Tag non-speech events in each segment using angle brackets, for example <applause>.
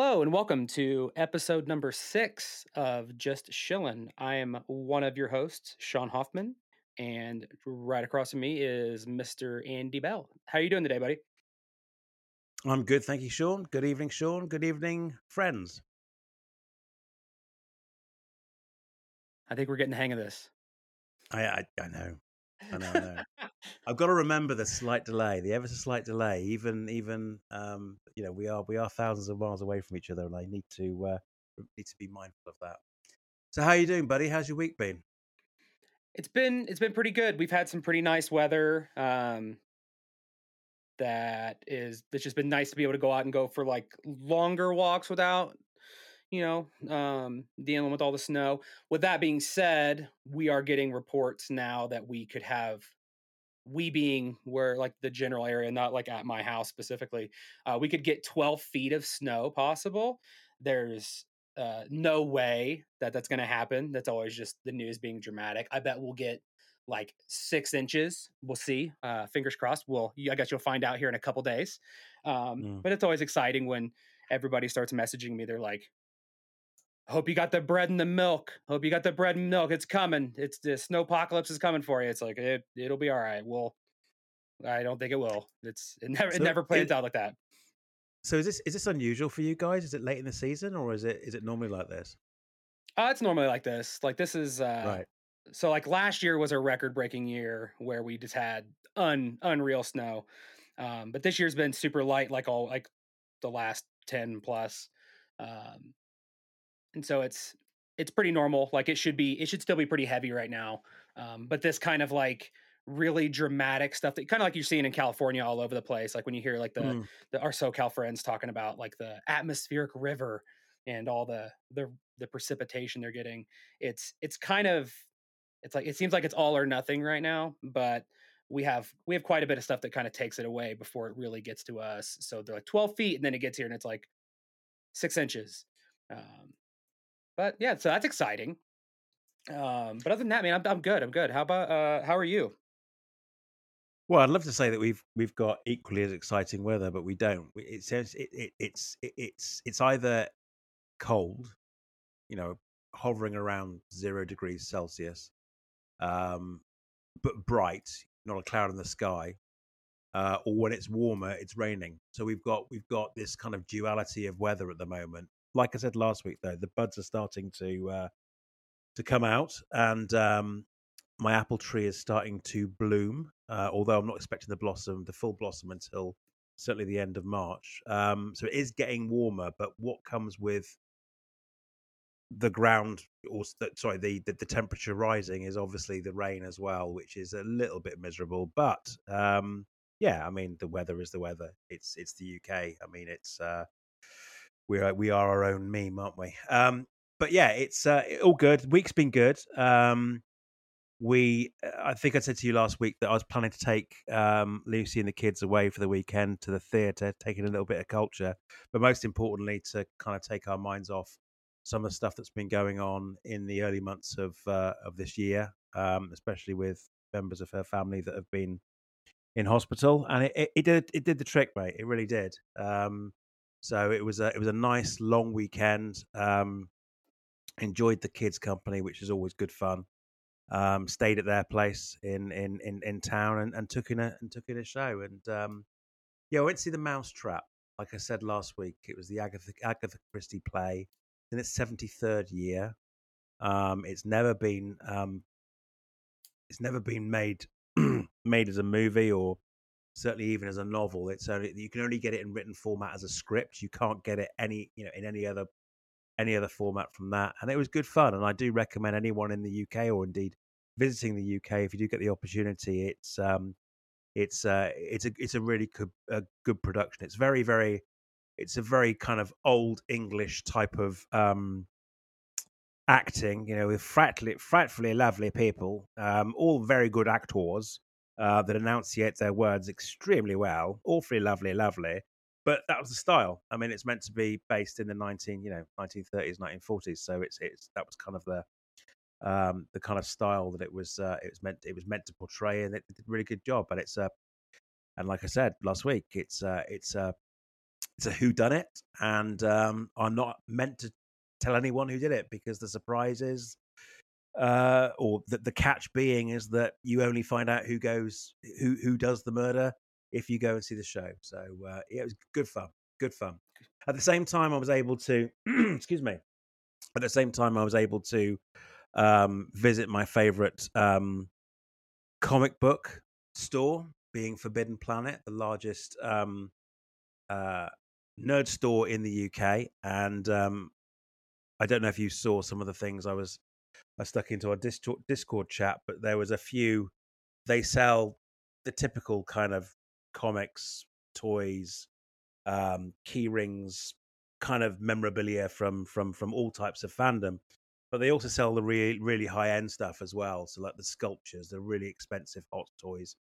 Hello and welcome to episode number six of Just Shillin'. I am one of your hosts, Sean Hoffman, and right across from me is Mr. Andy Bell. How are you doing today, buddy? I'm good, thank you, Sean. Good evening, Sean. Good evening, friends. I think we're getting the hang of this. I I, I know. I know, I know. I've got to remember the slight delay, the ever so slight delay. Even, even, um, you know, we are we are thousands of miles away from each other, and I need to uh, need to be mindful of that. So, how you doing, buddy? How's your week been? It's been it's been pretty good. We've had some pretty nice weather. Um, that is it's just been nice to be able to go out and go for like longer walks without you know, um, dealing with all the snow. With that being said, we are getting reports now that we could have we being where like the general area, not like at my house specifically, uh, we could get 12 feet of snow possible. There's uh, no way that that's going to happen. That's always just the news being dramatic. I bet we'll get like six inches. We'll see. Uh, fingers crossed. We'll, I guess you'll find out here in a couple days. Um, mm. But it's always exciting when everybody starts messaging me. They're like, hope you got the bread and the milk. Hope you got the bread and milk. It's coming. It's the snow apocalypse is coming for you. It's like it it'll be all right. Well, I don't think it will. It's it never so it never plays out like that. So is this is this unusual for you guys? Is it late in the season or is it is it normally like this? Uh, it's normally like this. Like this is uh right. So like last year was a record breaking year where we just had un unreal snow. Um, but this year's been super light, like all like the last ten plus. Um, and so it's it's pretty normal. Like it should be, it should still be pretty heavy right now. Um, but this kind of like really dramatic stuff that kind of like you're seeing in California all over the place. Like when you hear like the mm. the our SoCal friends talking about like the atmospheric river and all the the the precipitation they're getting. It's it's kind of it's like it seems like it's all or nothing right now, but we have we have quite a bit of stuff that kind of takes it away before it really gets to us. So they're like 12 feet, and then it gets here and it's like six inches. Um, but yeah, so that's exciting. Um, but other than that, man, I'm I'm good. I'm good. How about uh, how are you? Well, I'd love to say that we've we've got equally as exciting weather, but we don't. It says it, it, it's it, it's it's either cold, you know, hovering around zero degrees Celsius, um, but bright, not a cloud in the sky, uh, or when it's warmer, it's raining. So we've got we've got this kind of duality of weather at the moment, like I said last week, though, the buds are starting to uh, to come out, and um, my apple tree is starting to bloom. Uh, although I'm not expecting the blossom, the full blossom, until certainly the end of March. Um, so it is getting warmer. But what comes with the ground, or sorry, the, the, the temperature rising is obviously the rain as well, which is a little bit miserable. But um, yeah, I mean the weather is the weather. It's it's the UK. I mean it's uh, we are we are our own meme, aren't we? Um, but yeah, it's uh, all good. Week's been good. Um, we, I think I said to you last week that I was planning to take um, Lucy and the kids away for the weekend to the theatre, taking a little bit of culture, but most importantly, to kind of take our minds off some of the stuff that's been going on in the early months of uh, of this year, um, especially with members of her family that have been in hospital, and it, it, it, did it did the trick, mate. It really did. Um, so it was a it was a nice long weekend. Um, enjoyed the kids' company, which is always good fun. Um, stayed at their place in in in, in town and, and took in a and took in a show. And um, yeah, I went to see the Mousetrap. Like I said last week, it was the Agatha Agatha Christie play in its seventy third year. Um, it's never been um, it's never been made <clears throat> made as a movie or certainly even as a novel it's only you can only get it in written format as a script. You can't get it any you know in any other any other format from that and it was good fun and i do recommend anyone in the uk or indeed visiting the uk if you do get the opportunity it's um it's uh it's a it's a really good a good production. It's very very it's a very kind of old english type of um acting you know with frightfully frightfully lovely people um all very good actors uh, that enunciate their words extremely well, awfully lovely, lovely. But that was the style. I mean, it's meant to be based in the nineteen, you know, nineteen thirties, nineteen forties. So it's it's that was kind of the um, the kind of style that it was uh, it was meant it was meant to portray, and it did a really good job. And it's uh, and like I said last week, it's uh, it's uh, it's a who done it, and um, are not meant to tell anyone who did it because the surprise is, uh, or the, the catch being is that you only find out who goes who who does the murder if you go and see the show. So uh, yeah, it was good fun, good fun. At the same time, I was able to, <clears throat> excuse me. At the same time, I was able to um, visit my favorite um, comic book store, being Forbidden Planet, the largest um, uh, nerd store in the UK. And um, I don't know if you saw some of the things I was I stuck into our Discord chat, but there was a few. They sell the typical kind of comics, toys, um, key rings, kind of memorabilia from from from all types of fandom but they also sell the really really high end stuff as well. So like the sculptures, the really expensive hot toys,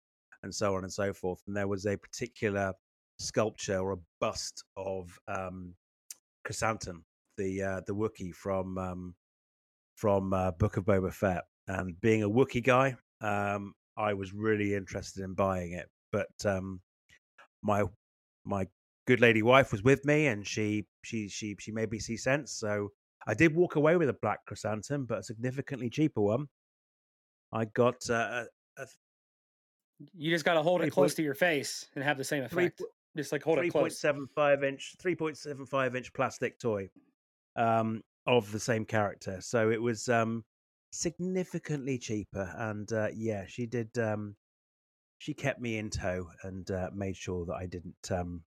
and so on and so forth. And there was a particular sculpture or a bust of um, Krrsantan, the uh, the Wookiee from um, from uh, Book of Boba Fett. And being a Wookiee guy, um, I was really interested in buying it. But um, my my good lady wife was with me, and she she she she made me see sense. So I did walk away with a black Krrsantan, but a significantly cheaper one. I got uh, a, you just got to hold it close point, to your face and have the same effect. Three, just like hold it close. 3.75 inch, 3.75 inch plastic toy um, of the same character. So it was um, significantly cheaper. And uh, yeah, she did. Um, she kept me in tow and uh, made sure that I didn't um,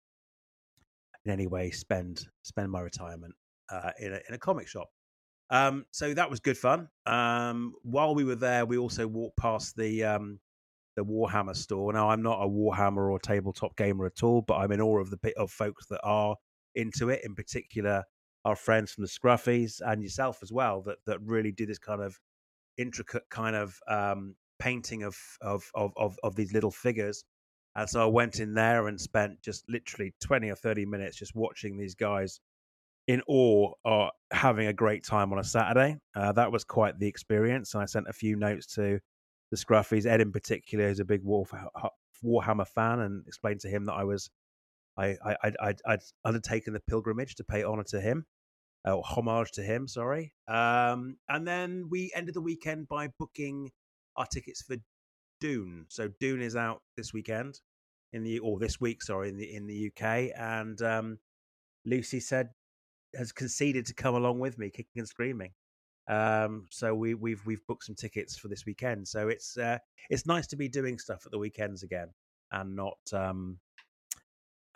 in any way spend spend my retirement uh, in, a, in a comic shop. Um, so that was good fun. Um, while we were there, we also walked past the um, the Warhammer store. Now, I'm not a Warhammer or tabletop gamer at all, but I'm in awe of the of folks that are into it. In particular, our friends from the Scruffies and yourself as well, that that really do this kind of intricate kind of um, painting of, of of of of these little figures. And so I went in there and spent just literally 20 or 30 minutes just watching these guys in awe are having a great time on a Saturday. Uh, that was quite the experience. And I sent a few notes to the Scruffies. Ed, in particular, is a big Warhammer fan, and explained to him that I was I, I, I'd, I'd undertaken the pilgrimage to pay honor to him, or homage to him. Sorry. Um, and then we ended the weekend by booking our tickets for Dune. So Dune is out this weekend in the or this week, sorry, in the in the UK. And um, Lucy said has conceded to come along with me, kicking and screaming. Um, so we, we've we've booked some tickets for this weekend. So it's uh, it's nice to be doing stuff at the weekends again, and not um,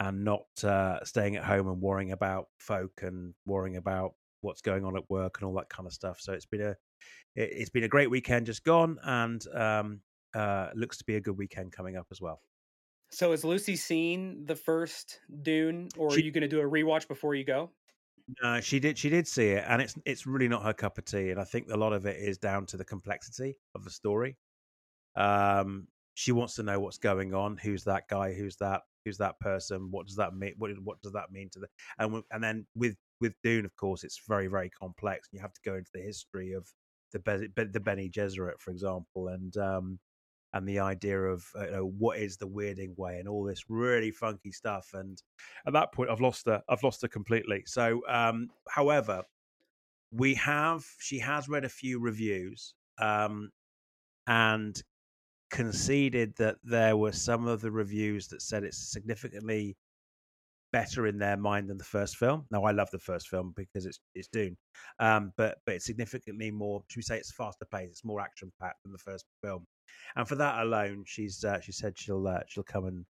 and not uh, staying at home and worrying about folk and worrying about what's going on at work and all that kind of stuff. So it's been a it, has been a great weekend just gone, and um, uh, looks to be a good weekend coming up as well. So has Lucy seen the first Dune, or she, are you going to do a rewatch before you go? No, she did. She did see it, and it's it's really not her cup of tea. And I think a lot of it is down to the complexity of the story. Um, she wants to know what's going on. Who's that guy? Who's that? Who's that person? What does that mean? What what does that mean to the? And and then with with Dune, of course, it's very very complex. You have to go into the history of the the Bene Gesserit, for example, and um, and the idea of uh, you know, what is the weirding way and all this really funky stuff. And at that point, I've lost her. I've lost her completely. So, um, however, we have she has read a few reviews um, and conceded that there were some of the reviews that said it's significantly better in their mind than the first film. Now, I love the first film because it's it's Dune, um, but but it's significantly more. Should we say it's faster paced? It's more action packed than the first film and for that alone, she's uh, she said she'll uh, she'll come and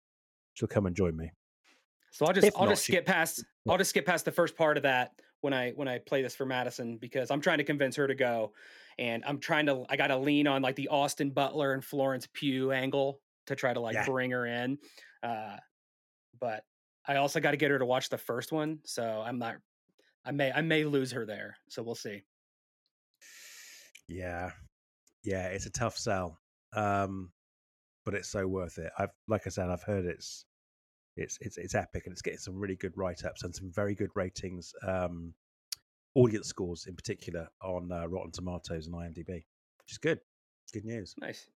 she'll come and join me. So I'll just if I'll not, just skip she... past <laughs> I'll just skip past the first part of that when I when I play this for Madison because I'm trying to convince her to go, and I'm trying to I got to lean on like the Austin Butler and Florence Pugh angle to try to like yeah. bring her in, uh, but I also got to get her to watch the first one, so I'm not I may I may lose her there, so we'll see. Yeah, yeah, it's a tough sell um, but it's so worth it. I've, like I said, I've heard it's it's it's it's epic and it's getting some really good write ups and some very good ratings, um, audience scores in particular on uh, Rotten Tomatoes and IMDb, which is good. Good news. Nice,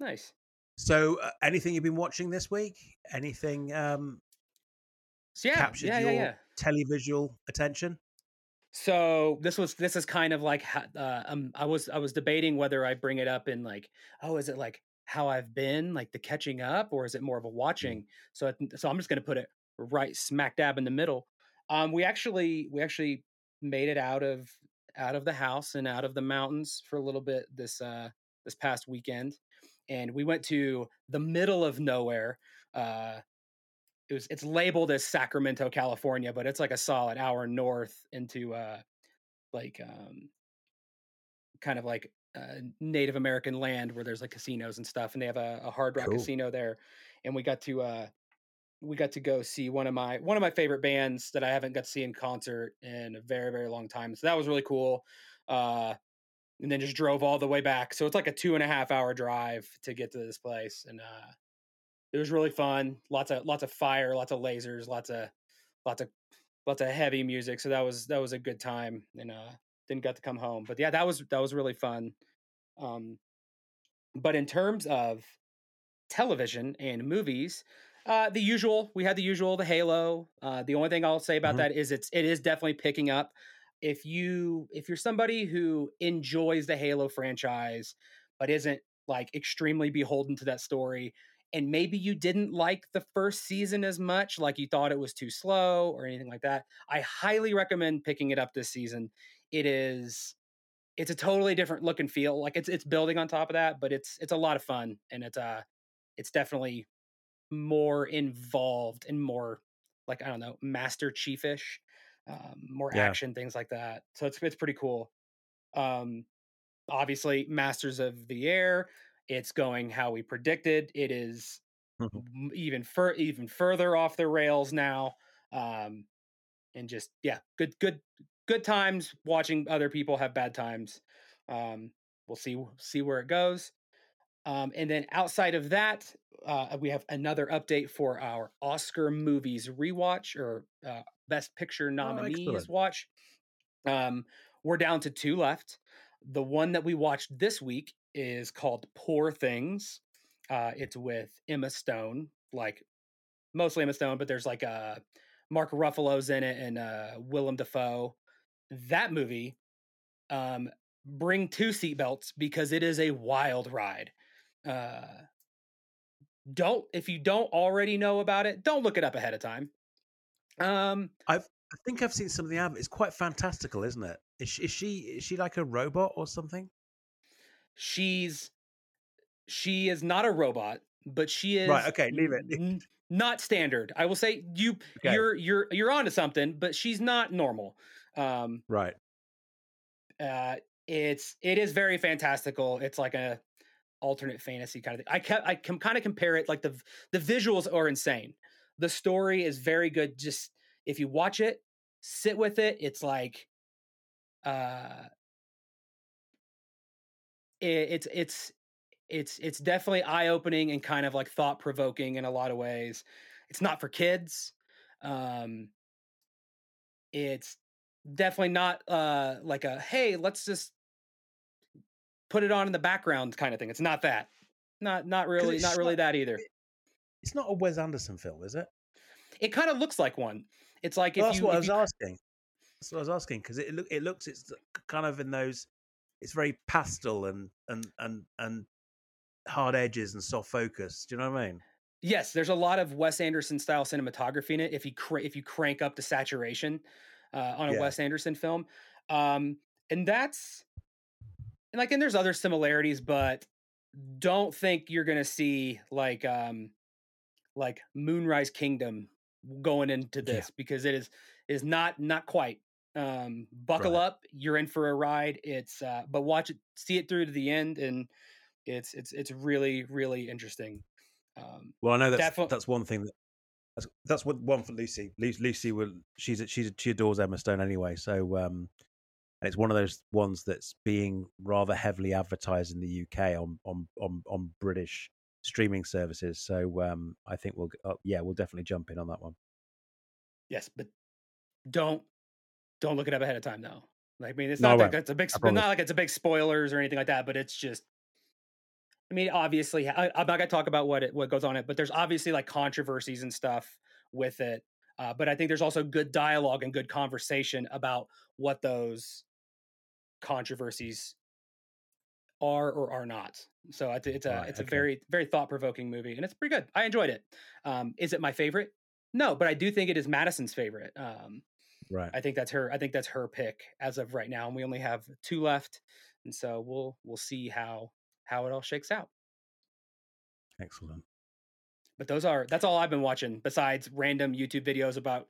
nice. So, uh, anything you've been watching this week? Anything? Um, so yeah, captured yeah, your yeah, yeah. televisual attention? So this was this is kind of like uh, um, I was I was debating whether I bring it up in like oh is it like how I've been like the catching up or is it more of a mm. watching? So so I'm just going to put it right smack dab in the middle. Um, we actually we actually made it out of out of the house and out of the mountains for a little bit this uh this past weekend, and we went to the middle of nowhere. Uh, it was it's labeled as Sacramento, California, but it's like a solid hour north into uh like um kind of like uh, Native American land where there's like casinos and stuff, and they have a, a Hard Rock cool. casino there, and we got to uh we got to go see one of my one of my favorite bands that I haven't got to see in concert in a very very long time. So that was really cool. Uh, and then just drove all the way back. So it's like a two and a half hour drive to get to this place, and uh, it was really fun. Lots of lots of fire, lots of lasers, lots of lots of lots of heavy music. So that was that was a good time, and uh, didn't get to come home. But yeah, that was that was really fun. Um, but in terms of television and movies, uh, the usual. We had the usual, the Halo. Uh, the only thing I'll say about mm-hmm. that is it's it is definitely picking up. If you if you're somebody who enjoys the Halo franchise but isn't like extremely beholden to that story, and maybe you didn't like the first season as much, like you thought it was too slow or anything like that, I highly recommend picking it up this season. It is it's a totally different look and feel. Like it's it's building on top of that, but it's it's a lot of fun and it's uh it's definitely more involved and more like I don't know, Master Chiefish, um, more yeah. action things like that. So it's it's pretty cool. Um, obviously, Masters of the Air. It's going how we predicted. It is mm-hmm. even fur even further off the rails now. Um, and just yeah, good good good times watching other people have bad times. Um, we'll see see where it goes. Um, and then outside of that, uh, we have another update for our Oscar movies rewatch or uh, Best Picture oh, nominees oh, watch. Um, we're down to two left. The one that we watched this week is called Poor Things. Uh, it's with Emma Stone, like mostly Emma Stone, but there's like uh, Mark Ruffalo's in it and uh, Willem Dafoe. That movie, um, bring two seatbelts because it is a wild ride. Uh, don't if you don't already know about it, don't look it up ahead of time. Um, I've I think I've seen some of the ads. It's quite fantastical, isn't it? Is she, is she is she like a robot or something? She's she is not a robot, but she is right. Okay, leave it. N- not standard. I will say you <laughs> okay. you're you're you're onto something, but she's not normal. Um, right. Uh, it's it is very fantastical. It's like a alternate fantasy kind of thing. I kept I can kind of compare it like the the visuals are insane. The story is very good. Just if you watch it, sit with it. It's like uh it, it's it's it's it's definitely eye opening and kind of like thought provoking in a lot of ways. It's not for kids. Um it's definitely not uh like a hey, let's just put it on in the background kind of thing. It's not that. Not not really not really that either. It's not a Wes Anderson film, is it? It kind of looks like one. It's like well, if that's you, what I was asking. That's what I was asking because it look it looks it's kind of in those. It's very pastel and and and and hard edges and soft focus. Do you know what I mean? Yes, there's a lot of Wes Anderson style cinematography in it. If you cr- if you crank up the saturation uh, on a yeah. Wes Anderson film, um, and that's and like and there's other similarities but don't think you're gonna see like um like moonrise kingdom going into this yeah. because it is is not not quite um buckle right. up you're in for a ride it's uh but watch it see it through to the end and it's it's it's really really interesting um well i know that's defi- that's one thing that that's, that's what one for lucy lucy will she's she's she adores emma stone anyway so um and it's one of those ones that's being rather heavily advertised in the UK on on on, on British streaming services. So um, I think we'll uh, yeah we'll definitely jump in on that one. Yes, but don't don't look it up ahead of time though. Like, I mean, it's not no, like it's a big, not like it's a big spoilers or anything like that, but it's just. I mean, obviously, I, am not gonna talk about what it what goes on it, but there's obviously like controversies and stuff with it. Uh, but I think there's also good dialogue and good conversation about what those controversies are or are not. So it's, it's a right, it's okay. a very very thought provoking movie, and it's pretty good. I enjoyed it. Um, is it my favorite? No, but I do think it is Madison's favorite. Um, right. I think that's her. I think that's her pick as of right now, and we only have two left, and so we'll we'll see how how it all shakes out. Excellent. But those are that's all I've been watching besides random YouTube videos about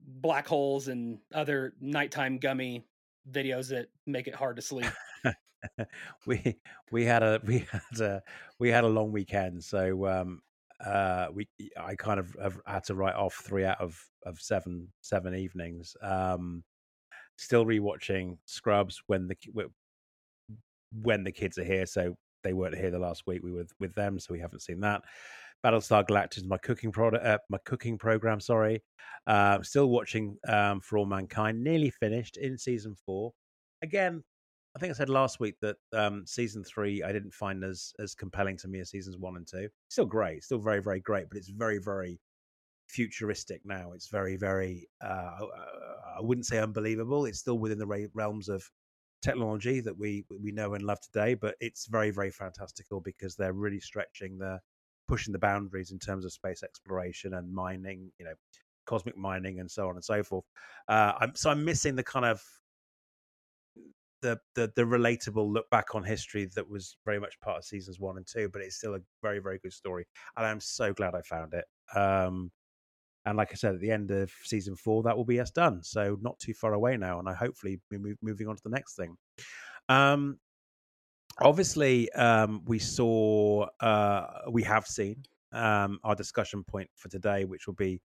black holes and other nighttime gummy videos that make it hard to sleep. <laughs> we we had a we <laughs> had a we had a long weekend, so um uh we I kind of have had to write off three out of of seven seven evenings. Um still rewatching Scrubs when the when the kids are here, so they weren't here the last week. We were with them, so we haven't seen that. Battlestar Galactica, my cooking product, uh, my cooking program. Sorry, uh, still watching um, For All Mankind. Nearly finished in season four. Again, I think I said last week that um, season three I didn't find as as compelling to me as seasons one and two. Still great, still very very great, but it's very very futuristic now. It's very very uh, I wouldn't say unbelievable. It's still within the realms of technology that we we know and love today, but it's very very fantastical because they're really stretching the pushing the boundaries in terms of space exploration and mining, you know, cosmic mining and so on and so forth. Uh, I'm, so I'm missing the kind of the, the the relatable look back on history that was very much part of seasons one and two, but it's still a very very good story, and I'm so glad I found it. Um, and like I said, at the end of season four, that will be us done. So not too far away now, and I hopefully be move, moving on to the next thing. Um, obviously um, we saw uh, we have seen um, our discussion point for today which will be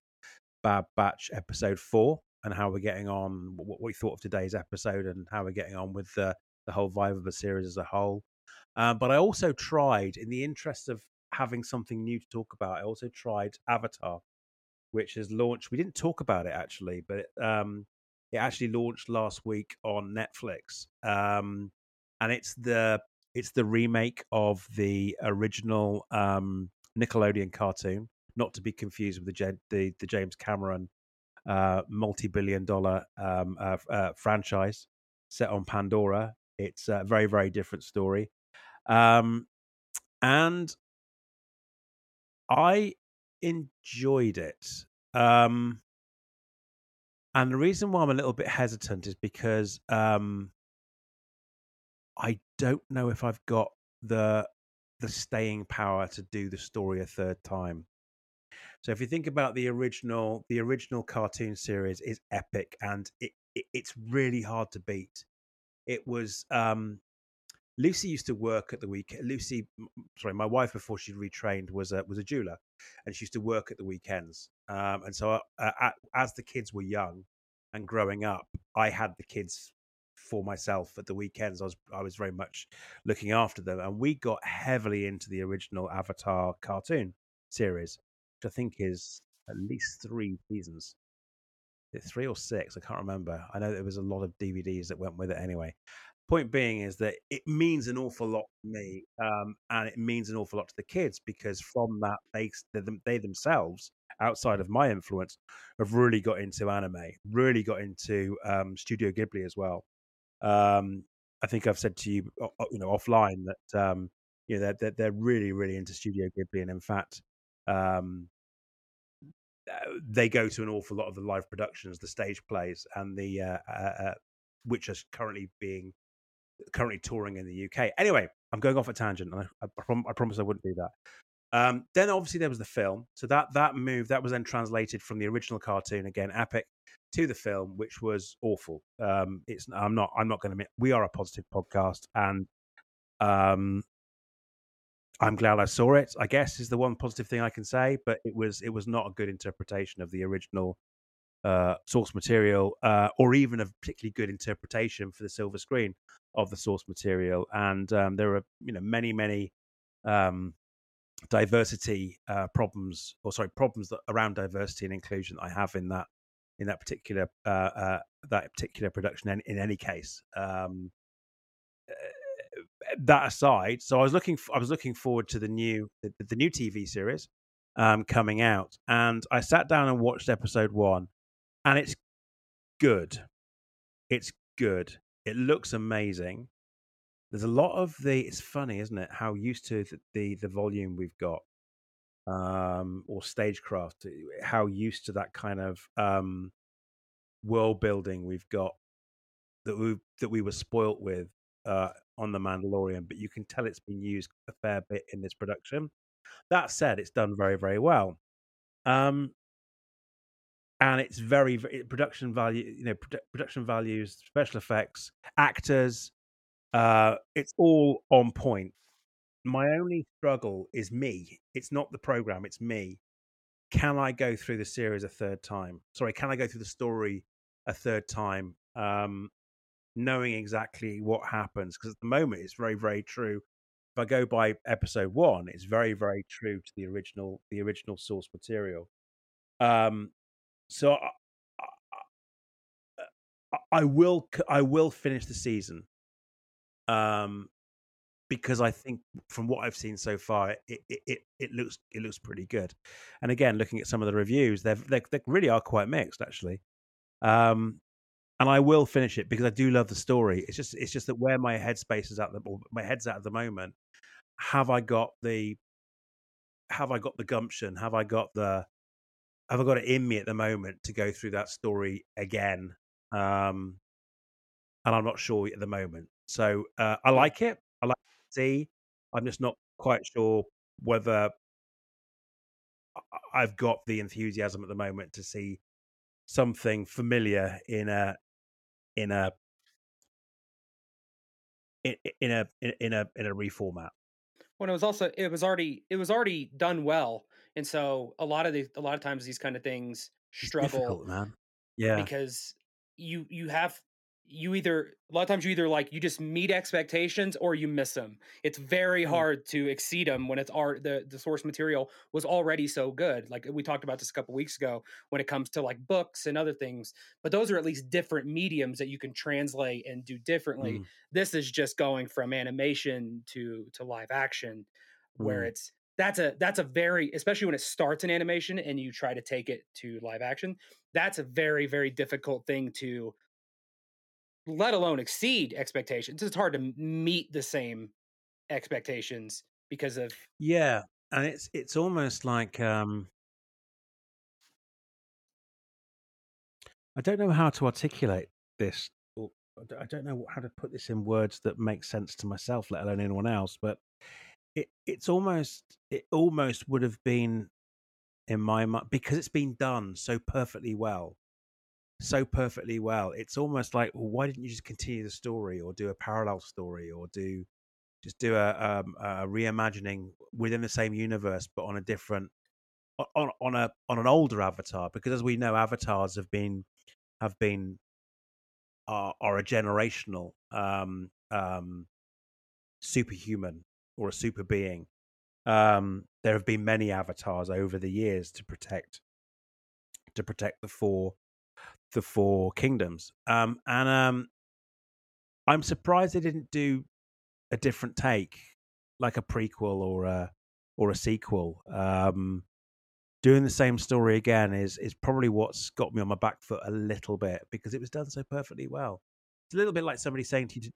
bad batch episode four and how we're getting on what we thought of today's episode and how we're getting on with the, the whole vibe of the series as a whole. Um, but i also tried in the interest of having something new to talk about i also tried avatar which has launched we didn't talk about it actually but it, um, it actually launched last week on netflix. Um, and it's the it's the remake of the original um, Nickelodeon cartoon, not to be confused with the the, the James Cameron uh, multi-billion-dollar um, uh, uh, franchise set on Pandora. It's a very very different story, um, and I enjoyed it. Um, and the reason why I'm a little bit hesitant is because um, I don't know if I've got the the staying power to do the story a third time. So if you think about the original, the original cartoon series is epic and it, it it's really hard to beat. It was um, Lucy used to work at the week. Lucy, sorry, my wife before she retrained was a was a jeweler, and she used to work at the weekends. Um, and so, uh, as the kids were young and growing up, I had the kids for myself at the weekends. I was I was very much looking after them, and we got heavily into the original Avatar cartoon series, which I think is at least three seasons, three or six. I can't remember. I know there was a lot of DVDs that went with it anyway. Point being is that it means an awful lot to me, um, and it means an awful lot to the kids because from that they they themselves outside of my influence have really got into anime, really got into um, Studio Ghibli as well. Um, I think I've said to you, you know, offline that um, you know they're, they're really really into Studio Ghibli, and in fact, um, uh, they go to an awful lot of the live productions, the stage plays, and the uh, uh, uh which is currently being currently touring in the UK. Anyway, I'm going off a tangent. I, I, prom- I promise I wouldn't do that. Um, then obviously there was the film. So that that move that was then translated from the original cartoon again, epic, to the film, which was awful. Um, it's I'm not I'm not going to. We are a positive podcast, and um, I'm glad I saw it. I guess is the one positive thing I can say. But it was it was not a good interpretation of the original uh, source material, uh, or even a particularly good interpretation for the silver screen of the source material. And um, there are you know many many um, diversity uh, problems, or sorry, problems that, around diversity and inclusion I have in that in that particular uh, uh, that particular production. In, in any case, um, uh, that aside, so I was looking I was looking forward to the new the, the new TV series, um, coming out, and I sat down and watched episode one, and it's good. It's good. It looks amazing. There's a lot of the. It's funny, isn't it? How used to the the, the volume we've got, um, or stagecraft. How used to that kind of um, world building we've got that we that we were spoilt with uh, on the Mandalorian, but you can tell it's been used a fair bit in this production. That said, it's done very very well. Um, and it's very, very production value, you know, produ- production values, special effects, actors, uh, it's all on point. My only struggle is me. It's not the program, it's me. Can I go through the series a third time? Sorry, can I go through the story a third time, um, knowing exactly what happens? Because at the moment, it's very, very true. If I go by episode one, it's very, very true to the original, the original source material. Um, so I, I, I will, I will finish the season um, because I think from what I've seen so far, it, it, it, it looks it looks pretty good. And again, looking at some of the reviews, they they really are quite mixed actually. Um, and I will finish it because I do love the story. It's just it's just that where my headspace is at the my head's at the moment. Have I got the have I got the gumption? Have I got the have I got it in me at the moment to go through that story again? Um, and I'm not sure at the moment. So uh, I like it. I like see. I'm just not quite sure whether I've got the enthusiasm at the moment to see something familiar in a in a in, in a in a in a reformat. When it was also it was already it was already done well, and so a lot of the a lot of times these kind of things struggle, man. Yeah, because you you have you either a lot of times you either like you just meet expectations or you miss them. It's very mm. hard to exceed them when it's art the the source material was already so good. Like we talked about this a couple weeks ago when it comes to like books and other things. But those are at least different mediums that you can translate and do differently. Mm. This is just going from animation to to live action where mm. it's that's a that's a very especially when it starts in animation and you try to take it to live action that's a very very difficult thing to let alone exceed expectations. It's hard to meet the same expectations because of yeah, and it's it's almost like um I don't know how to articulate this. I don't know how to put this in words that make sense to myself, let alone anyone else. But it it's almost it almost would have been in my mind because it's been done so perfectly well so perfectly well. It's almost like, well, why didn't you just continue the story or do a parallel story or do just do a, um, a reimagining within the same universe but on a different on on a on an older avatar? Because as we know, avatars have been have been are, are a generational um, um, superhuman or a super being. Um, there have been many avatars over the years to protect to protect the four the Four Kingdoms. Um, and um, I'm surprised they didn't do a different take, like a prequel or a or a sequel. Um, doing the same story again is is probably what's got me on my back foot a little bit because it was done so perfectly well. It's a little bit like somebody saying to you,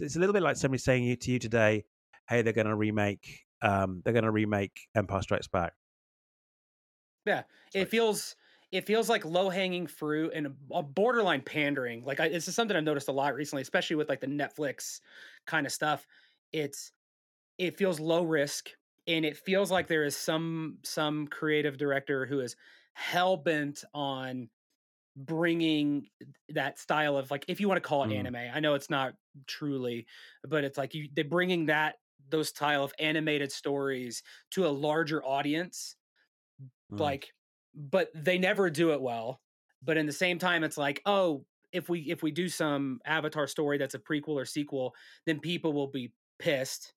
it's a little bit like somebody saying to you today, "Hey, they're going to remake, um, they're going to remake Empire Strikes Back." Yeah, it feels it feels like low hanging fruit and a, borderline pandering. Like I, this is something I've noticed a lot recently, especially with like the Netflix kind of stuff. It's it feels low risk and it feels like there is some some creative director who is hell bent on bringing that style of like if you want to call it mm. anime i know it's not truly but it's like you they're bringing that those style of animated stories to a larger audience mm. like but they never do it well. But in the same time, it's like, oh, if we if we do some Avatar story that's a prequel or sequel, then people will be pissed.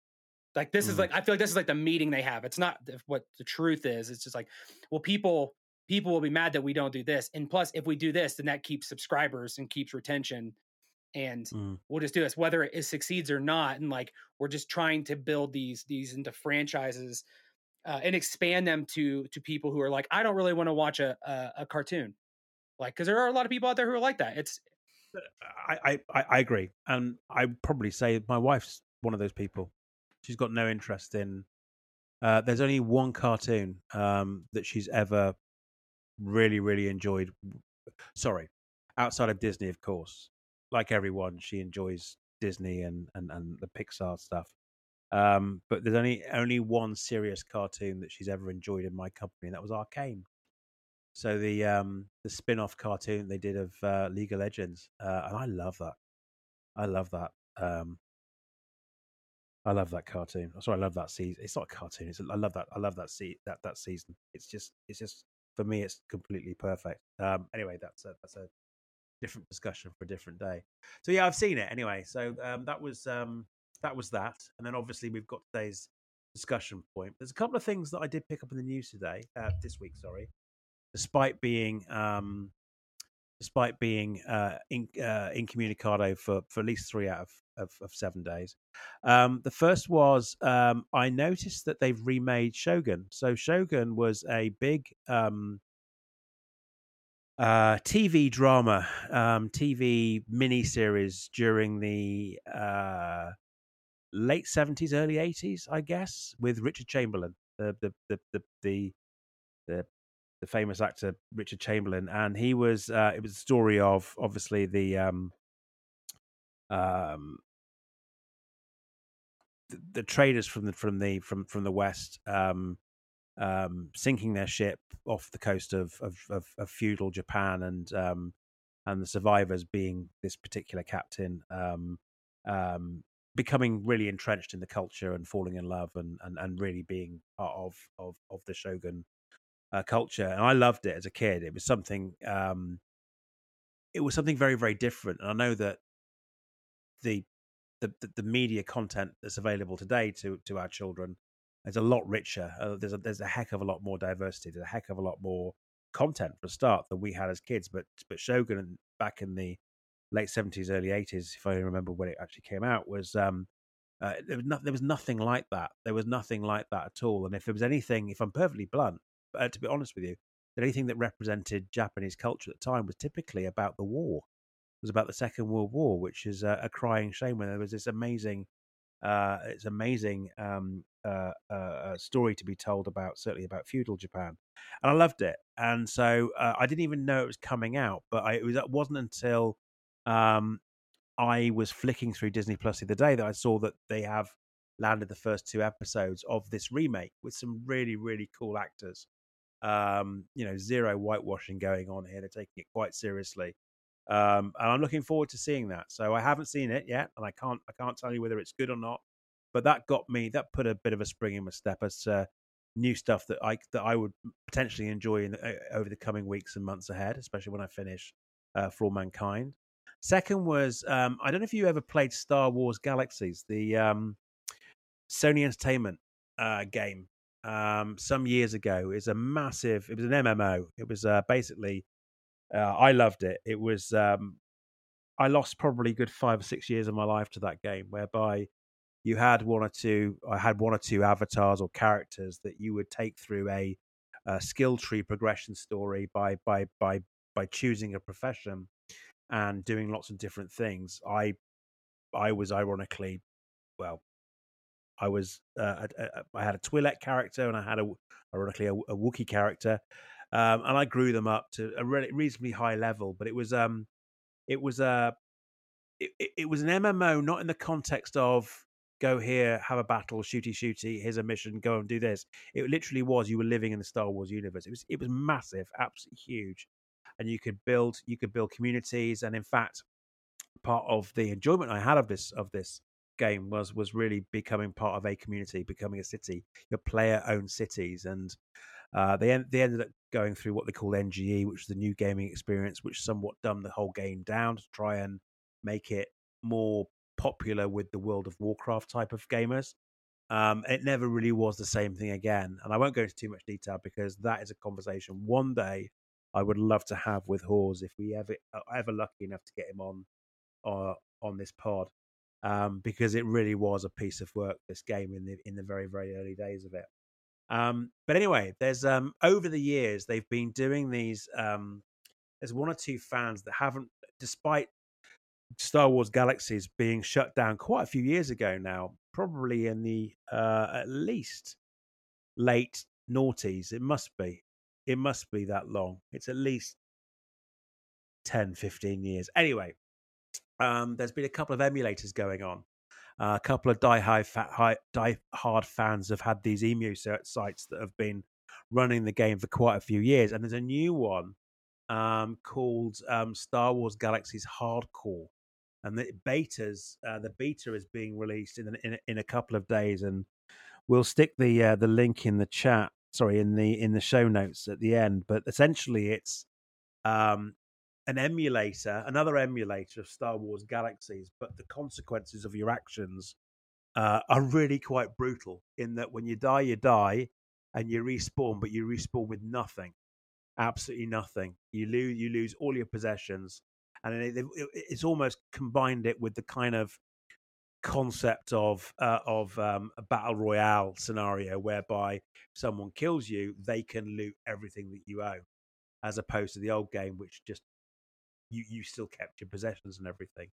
Like this mm. is like I feel like this is like the meeting they have. It's not what the truth is. It's just like, well, people people will be mad that we don't do this. And plus, if we do this, then that keeps subscribers and keeps retention. And mm. we'll just do this, whether it succeeds or not. And like we're just trying to build these these into franchises uh, and expand them to to people who are like, I don't really want to watch a, a, a cartoon, like because there are a lot of people out there who are like that. It's I, I I agree, and I probably say my wife's one of those people. She's got no interest in. Uh, there's only one cartoon um, that she's ever really really enjoyed. Sorry, outside of Disney, of course. Like everyone, she enjoys Disney and and, and the Pixar stuff. Um, but there's only only one serious cartoon that she's ever enjoyed in my company, and that was Arcane. So the um, the spin-off cartoon they did of uh, League of Legends, uh, and I love that. I love that. Um, I love that cartoon. Sorry, I love that season. It's not a cartoon. It's a, I love that. I love that se- that that season. It's just it's just for me. It's completely perfect. Um, anyway, that's a that's a different discussion for a different day. So yeah, I've seen it anyway. So um, that was um, that was that, and then obviously we've got today's discussion point. There's a couple of things that I did pick up in the news today, uh, this week. Sorry, despite being um, despite being uh, in, uh, incommunicado for, for at least three out of, of, of seven days. Um, the first was um, I noticed that they've remade Shogun. So Shogun was a big um, uh, TV drama, um, TV miniseries during the uh, late seventies, early eighties, I guess, with Richard Chamberlain, the the the the the, the the famous actor Richard Chamberlain, and he was uh, it was a story of obviously the um, um, the, the, traders from the from the from from the west um, um, sinking their ship off the coast of of, of, of feudal Japan, and um, and the survivors being this particular captain. Um, um, becoming really entrenched in the culture and falling in love and, and, and really being part of, of, of the shogun uh, culture, and I loved it as a kid. It was something. Um, it was something very, very different, and I know that the the, the media content that's available today to to our children is a lot richer. Uh, there's a there's a heck of a lot more diversity. There's a heck of a lot more content for a start than we had as kids. But but Shogun back in the late seventies, early eighties, if I remember when it actually came out, was um, uh, there was no, there was nothing like that. There was nothing like that at all. And if there was anything, if I'm perfectly blunt, uh, to be honest with you, that anything that represented Japanese culture at the time was typically about the war. It was about the Second World War, which is a, a crying shame. When there was this amazing, uh, it's amazing um, uh, uh, uh, story to be told about, certainly about feudal Japan, and I loved it. And so uh, I didn't even know it was coming out, but I, it was it wasn't until um, I was flicking through Disney Plus the other day that I saw that they have landed the first two episodes of this remake with some really really cool actors um, you know, zero whitewashing going on here. They're taking it quite seriously. Um, and I'm looking forward to seeing that. So I haven't seen it yet, and I can't I can't tell you whether it's good or not. But that got me that put a bit of a spring in my step as new stuff that I that I would potentially enjoy in over the coming weeks and months ahead, especially when I finish uh, For All Mankind. Second was um, I don't know if you ever played Star Wars Galaxies, the um, Sony Entertainment uh, game um, some years ago. It's a massive. It was an MMO. It was uh, basically. Uh, I loved it. It was. Um, I lost probably good five or six years of my life to that game, whereby you had one or two. I had one or two avatars or characters that you would take through a, a skill tree progression story by by by by choosing a profession and doing lots of different things. I I was ironically, well, I was uh, I had a Twi'lek character and I had a ironically a, a Wookiee character, um, and I grew them up to a re- reasonably high level. But it was um it was a uh, it, it was an MMO, not in the context of go here, have a battle, shooty shooty. Here's a mission, go and do this. It literally was you were living in the Star Wars universe. It was it was massive, absolutely huge, and you could build you could build communities. And in fact, part of the enjoyment I had of this of this game was was really becoming part of a community, becoming a city, your player owned cities, and uh, they they ended up going through what they call NGE, which is the new gaming experience, which somewhat dumbed the whole game down to try and make it more popular with the World of Warcraft type of gamers. Um, it never really was the same thing again, and I won't go into too much detail because that is a conversation one day I would love to have with Hawes if we ever ever lucky enough to get him on uh, on this pod um, because it really was a piece of work. This game in the in the very very early days of it. Um, but anyway, there's um, over the years they've been doing these. Um, there's one or two fans that haven't, despite Star Wars Galaxies being shut down quite a few years ago now, probably in the uh, at least late noughties. It must be. It must be that long. It's at least 10, 15 years. Anyway, um, there's been a couple of emulators going on. Uh, a couple of die, high, high, die hard fans have had these emu sites that have been running the game for quite a few years, and there's a new one um, called um, Star Wars Galaxies Hardcore, and the betas, uh, the beta is being released in, in in a couple of days, and we'll stick the uh, the link in the chat. Sorry, in the in the show notes at the end. But essentially, it's um, an emulator, another emulator of Star Wars Galaxies, but the consequences of your actions uh, are really quite brutal. In that, when you die, you die, and you respawn, but you respawn with nothing, absolutely nothing. You lose, you lose all your possessions, and it, it, it's almost combined it with the kind of concept of uh, of um, a battle royale scenario whereby someone kills you, they can loot everything that you own, as opposed to the old game, which just you you still kept your possessions and everything.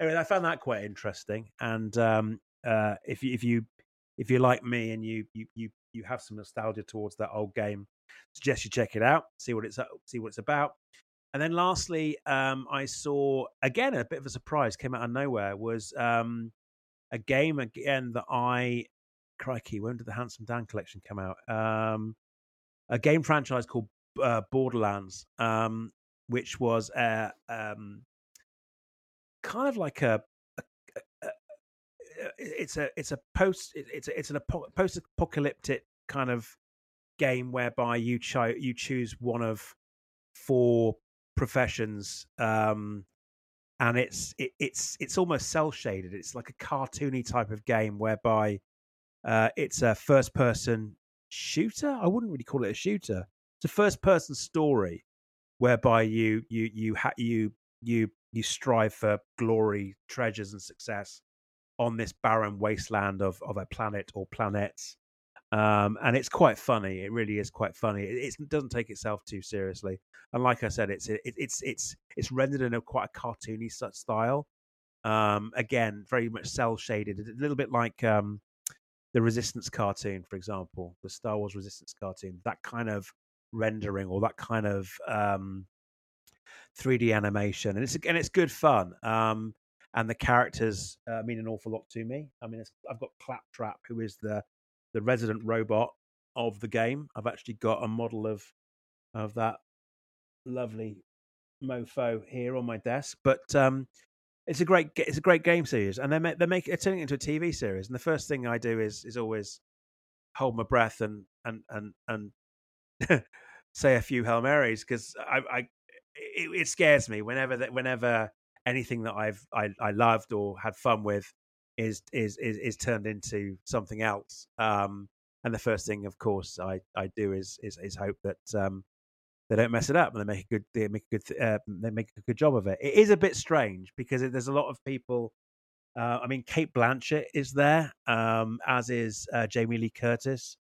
Anyway, I found that quite interesting. And um, uh, if you if you if you're like me and you you you you have some nostalgia towards that old game, suggest you check it out, see what it's see what it's about. And then lastly, um, I saw again a bit of a surprise came out of nowhere was um, a game again that I crikey when did the Handsome Dan collection come out? Um, a game franchise called uh, Borderlands, um, which was a um, kind of like a, a, a, a, it's a it's a post it's a, it's an post apocalyptic kind of game whereby you cho- you choose one of four professions um, and it's it, it's it's almost cell shaded it's like a cartoony type of game whereby uh, it's a first person shooter? I wouldn't really call it a shooter. It's a first person story whereby you you you ha- you you you strive for glory, treasures, and success on this barren wasteland of of a planet or planets. Um, and it's quite funny. It really is quite funny. It, it, doesn't take itself too seriously. And like I said, it's it, it's it's it's rendered in a quite a cartoony style. Um, again, very much cell shaded. A little bit like um, the Resistance cartoon, for example, the Star Wars Resistance cartoon. That kind of rendering or that kind of um, 3D animation, and it's and it's good fun. Um, and the characters uh, mean an awful lot to me. I mean, I've got Claptrap, who is the the resident robot of the game. I've actually got a model of of that lovely mofo here on my desk. But um, it's a great it's a great game series, and they make they make it turning it into a TV series. And the first thing I do is is always hold my breath and and and and <laughs> say a few hail marys because I, I it, it, scares me whenever that whenever anything that I've I, I loved or had fun with is is is, is turned into something else. Um, and the first thing, of course, I, I do is, is is hope that um, they don't mess it up and they make a good they make a good uh, they make a good job of it. It is a bit strange because there's a lot of people. Uh, I mean, Cate Blanchett is there, um, as is uh, Jamie Lee Curtis.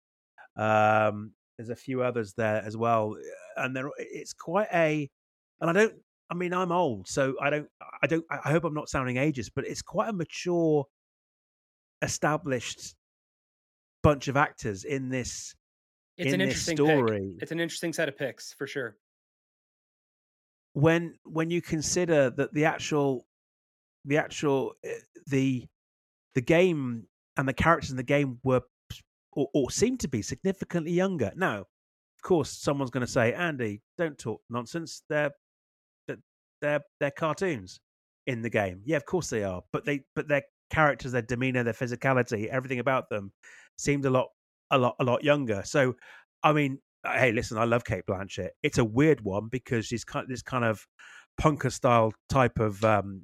Um, there's a few others there as well, and there it's quite a. And I don't. I mean, I'm old, so I don't. I don't. I hope I'm not sounding ageist, but it's quite a mature, established bunch of actors in this. It's in an interesting story. Pick. It's an interesting set of picks for sure. When when you consider that the actual, the actual eh, the the game and the characters in the game were or, or seem to be significantly younger. Now, of course, someone's going to say, "Andy, don't talk nonsense. They're they're they're cartoons in the game." Yeah, of course they are, but they but their characters, their demeanor, their physicality, everything about them seemed a lot a lot a lot younger. So, I mean, uh, hey, listen, I love Cate Blanchett. It's a weird one because she's kind of this kind of punker style type of um,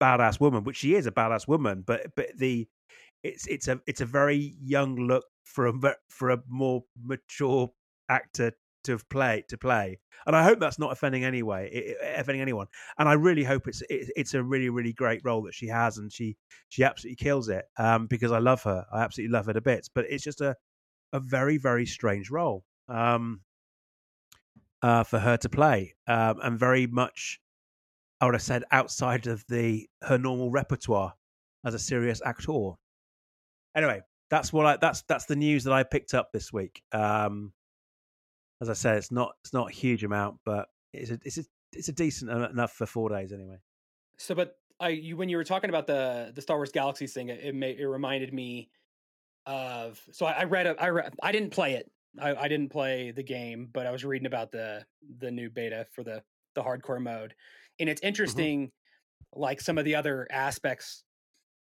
badass woman, which she is a badass woman, but but the it's it's a it's a very young look for a for a more mature actor to play to play, and I hope that's not offending anyway, offending anyone. And I really hope it's it, it's a really really great role that she has, and she she absolutely kills it. Um, because I love her, I absolutely love her to bits. But it's just a a very very strange role um, uh, for her to play, um, and very much I would have said outside of the her normal repertoire as a serious actor. Anyway, that's what I that's that's the news that I picked up this week. Um, as I said, it's not it's not a huge amount, but it's a it's a it's a decent enough for four days anyway. So, but I you when you were talking about the the Star Wars Galaxies thing, it it, made, it reminded me of so I, I read a, I read, I didn't play it. I, I didn't play the game, but I was reading about the the new beta for the the hardcore mode, and it's mm-hmm. interesting, mm-hmm. like some of the other aspects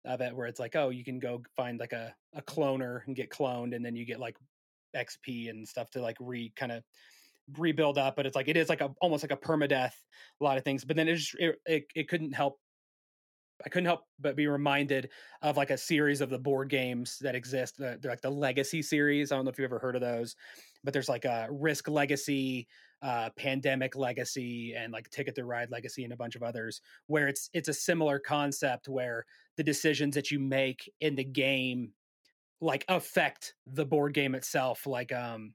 of it, where it's like, oh, you can go find like a a cloner and get cloned, and then you get like XP and stuff to like re kind of rebuild up. But it's like it is like a almost like a permadeath, a lot of things. But then it just it, it, it couldn't help I couldn't help but be reminded of like a series of the board games that exist. They're like the Legacy series. I don't know if you've ever heard of those, but there's like a Risk Legacy, uh, Pandemic Legacy, and like Ticket to Ride Legacy, and a bunch of others. Where it's it's a similar concept where the decisions that you make in the game like affect the board game itself. Like um,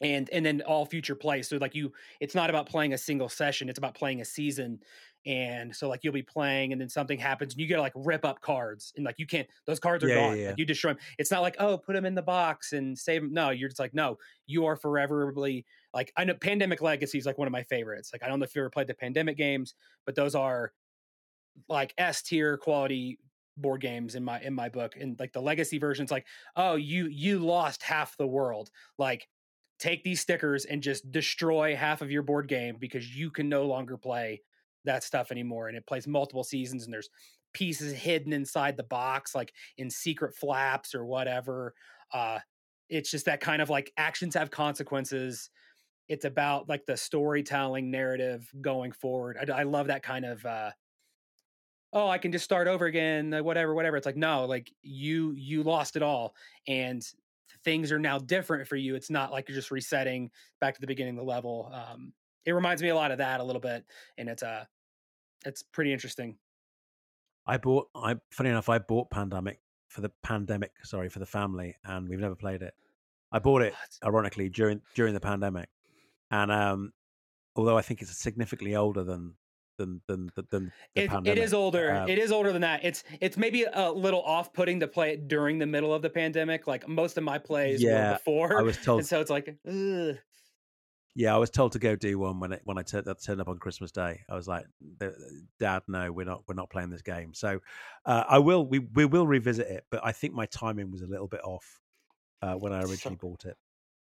and and then all future play so like you it's not about playing a single session it's about playing a season and so like you'll be playing and then something happens and you gotta like rip up cards and like you can't those cards are yeah, gone yeah, yeah. Like you destroy them it's not like oh put them in the box and save them no you're just like no you are foreverly like i know pandemic legacy is like one of my favorites like i don't know if you ever played the pandemic games but those are like s tier quality board games in my in my book and like the legacy versions like oh you you lost half the world. Like take these stickers and just destroy half of your board game because you can no longer play that stuff anymore and it plays multiple seasons and there's pieces hidden inside the box like in secret flaps or whatever uh it's just that kind of like actions have consequences. It's about like the storytelling narrative going forward. I, I love that kind of uh oh i can just start over again whatever whatever it's like no like you you lost it all and things are now different for you it's not like you're just resetting back to the beginning of the level um it reminds me a lot of that a little bit, and it's uh it's pretty interesting. I bought I funny enough, I bought Pandemic for the pandemic, sorry, for the family, and we've never played it. I bought it ironically during during the pandemic, and um, although I think it's significantly older than than than than it, it is older. Um, it is older than that. It's it's maybe a little off putting to play it during the middle of the pandemic. Like most of my plays yeah, were before. I was told, and so it's like. Ugh. Yeah, I was told to go do one when it, when I turned, turned up on Christmas Day. I was like, "Dad, no, we're not we're not playing this game." So uh, I will we we will revisit it, but I think my timing was a little bit off uh, when I originally bought it.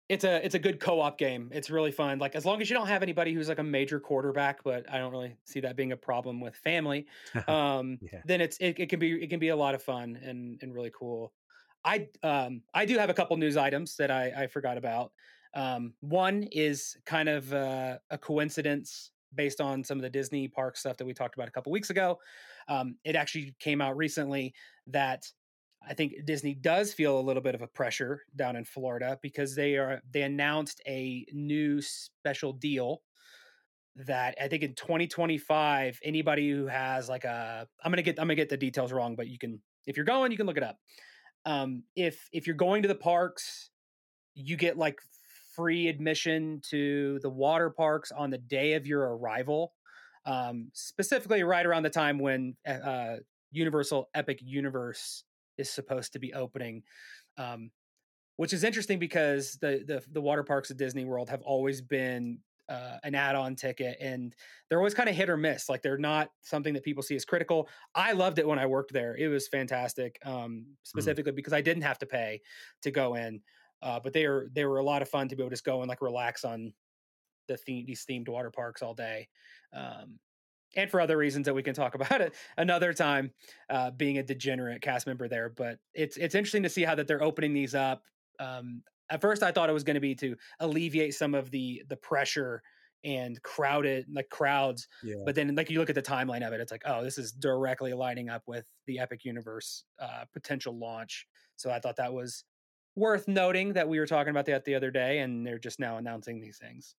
It's a it's a good co-op game. It's really fun. Like as long as you don't have anybody who's like a major quarterback, but I don't really see that being a problem with family. <laughs> Um, yeah. Then it's it, it can be it can be a lot of fun and and really cool. I um I do have a couple news items that I I forgot about. Um, one is kind of uh, a coincidence based on some of the Disney park stuff that we talked about a couple weeks ago. Um, it actually came out recently that I think Disney does feel a little bit of a pressure down in Florida because they are they announced a new special deal that I think in 2025 anybody who has like a I'm going to get I'm going to get the details wrong but you can if you're going you can look it up. Um, if if you're going to the parks you get like free admission to the water parks on the day of your arrival, um, specifically right around the time when uh, uh, Universal Epic Universe is supposed to be opening. Um, which is interesting because the, the the water parks at Disney World have always been uh, an add-on ticket and they're always kind of hit or miss like they're not something that people see as critical i loved it when i worked there it was fantastic um, mm. specifically mm. because i didn't have to pay to go in uh, but they are they were a lot of fun to be able to just go and like relax on the theme, these themed water parks all day. Um, and for other reasons that we can talk <laughs> about it another time, uh, being a degenerate cast member there. But it's it's interesting to see how that they're opening these up. Um, at first, I thought it was going to be to alleviate some of the the pressure and crowded like crowds. Yeah. But then, like you look at the timeline of it, it's like, oh, this is directly lining up with the Epic Universe uh, potential launch. So I thought that was worth noting that we were talking about that the other day, and they're just now announcing these things.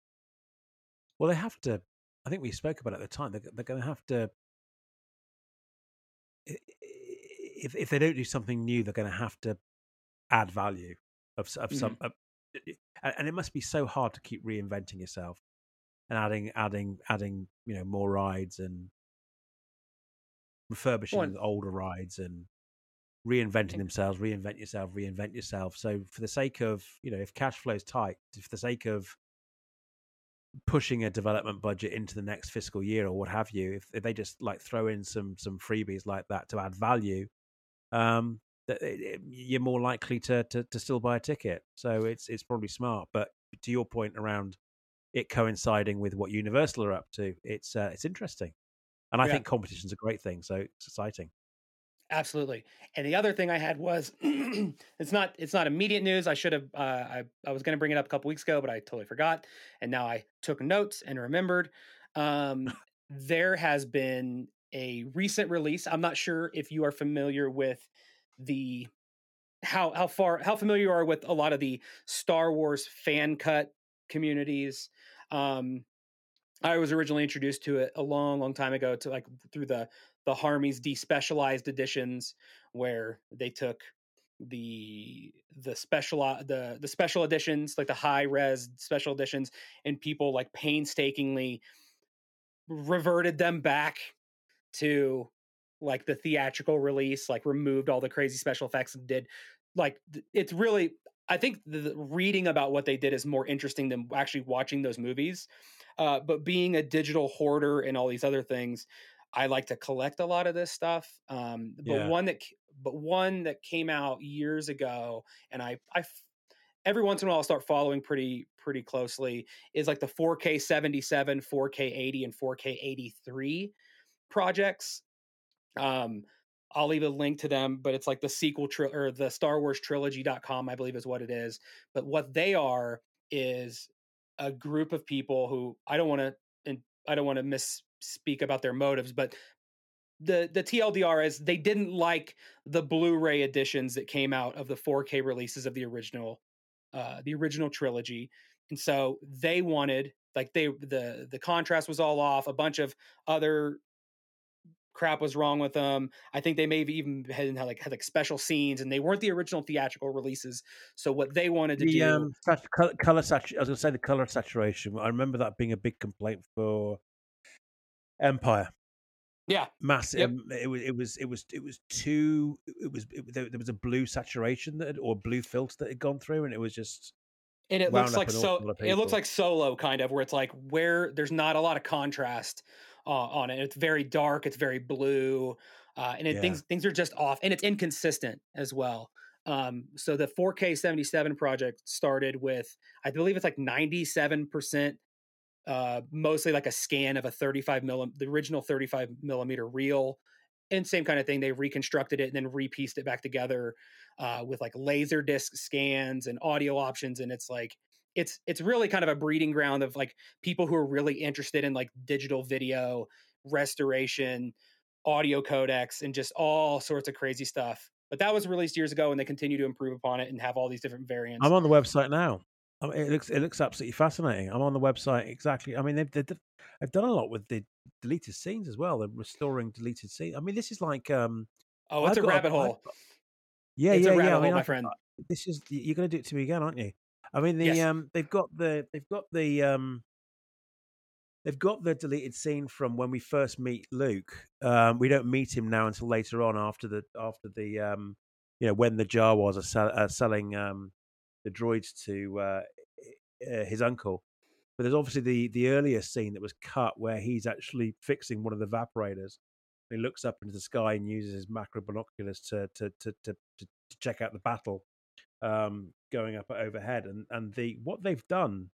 Well, they have to. I think we spoke about it at the time. They're, they're going to have to. If if they don't do something new, they're going to have to add value. of of mm-hmm. some, and it must be so hard to keep reinventing yourself and adding adding adding you know more rides and refurbishing One. older rides and reinventing themselves reinvent yourself reinvent yourself so for the sake of you know if cash flow is tight for the sake of pushing a development budget into the next fiscal year or what have you if, if they just like throw in some some freebies like that to add value um that you're more likely to, to to still buy a ticket. So it's it's probably smart but to your point around it coinciding with what universal are up to it's uh, it's interesting. And i yeah. think competition's a great thing so it's exciting Absolutely. And the other thing I had was <clears throat> it's not it's not immediate news. I should have uh, I I was going to bring it up a couple weeks ago, but I totally forgot. And now I took notes and remembered. Um, <laughs> there has been a recent release. I'm not sure if you are familiar with the how how far how familiar you are with a lot of the Star Wars fan cut communities. Um, I was originally introduced to it a long, long time ago to like through the the Harmy's despecialized editions where they took the the special the the special editions like the high res special editions and people like painstakingly reverted them back to like the theatrical release like removed all the crazy special effects and did like it's really i think the reading about what they did is more interesting than actually watching those movies uh, but being a digital hoarder and all these other things I like to collect a lot of this stuff. Um, but yeah. one that, but one that came out years ago, and I, I, every once in a while I'll start following pretty, pretty closely is like the 4K 77, 4K 80, and 4K 83 projects. Um, I'll leave a link to them, but it's like the sequel tri- or the Star Wars trilogy.com, I believe is what it is. But what they are is a group of people who I don't want to, I don't want to misspeak about their motives, but the the TLDR is they didn't like the Blu-ray editions that came out of the 4K releases of the original uh the original trilogy. And so they wanted like they the the contrast was all off, a bunch of other crap was wrong with them. I think they may have even had, had like had like special scenes, and they weren't the original theatrical releases. So what they wanted to the, do, um, color, color saturation. I was going to say the color saturation. I remember that being a big complaint for Empire. Yeah, massive. Yep. Um, it was. It was. It was. It was too. It was. It, there, there, was a blue saturation that, had, or blue filter that had gone through, and it was just. And it looks like so. It looks like Solo, kind of, where it's like where there's not a lot of contrast uh, on it. It's very dark. It's very blue, uh, and it, yeah. things things are just off, and it's inconsistent as well. Um, so the 4K 77 project started with, I believe it's like 97% uh, mostly like a scan of a 35 millim, the original 35 millimeter reel, and same kind of thing. They reconstructed it and then repieced it back together uh, with like laser disc scans and audio options, and it's like it's it's really kind of a breeding ground of like people who are really interested in like digital video restoration, audio codecs, and just all sorts of crazy stuff. But that was released years ago, and they continue to improve upon it and have all these different variants. I'm on the website now. I mean, it looks it looks absolutely fascinating. I'm on the website exactly. I mean, they've they've, they've done a lot with the deleted scenes as well. They're restoring deleted scenes. I mean, this is like um. Oh, it's I've a rabbit a, hole. I've, yeah, it's yeah, yeah. I mean, hole, my friend. This is you're going to do it to me again, aren't you? I mean, the yes. um, they've got the they've got the um, they've got the deleted scene from when we first meet Luke. Um, we don't meet him now until later on after the after the um, you know, when the Jawas are, sell, are selling um the droids to uh, uh, his uncle. But there's obviously the the earlier scene that was cut where he's actually fixing one of the evaporators. He looks up into the sky and uses his macro binoculars to to to to, to, to check out the battle um, going up overhead. And and the what they've done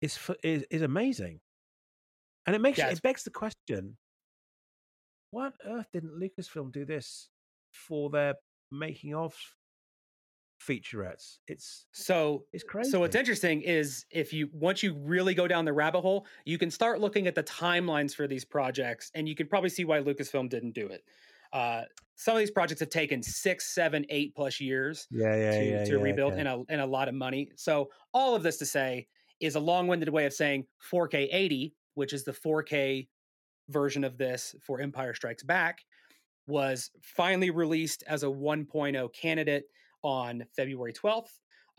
is is, is amazing, and it makes yeah, it begs the question: Why on earth didn't Lucasfilm do this for their making of featurettes. It's so it's crazy. So what's interesting is if you once you really go down the rabbit hole, you can start looking at the timelines for these projects, and you can probably see why Lucasfilm didn't do it. Uh, some of these projects have taken six, seven, eight plus years yeah, yeah, to, yeah, to rebuild okay. and a and a lot of money. So all of this to say is a long-winded way of saying 4K 80, which is the 4K version of this for Empire Strikes Back, was finally released as a 1.0 candidate on February 12th.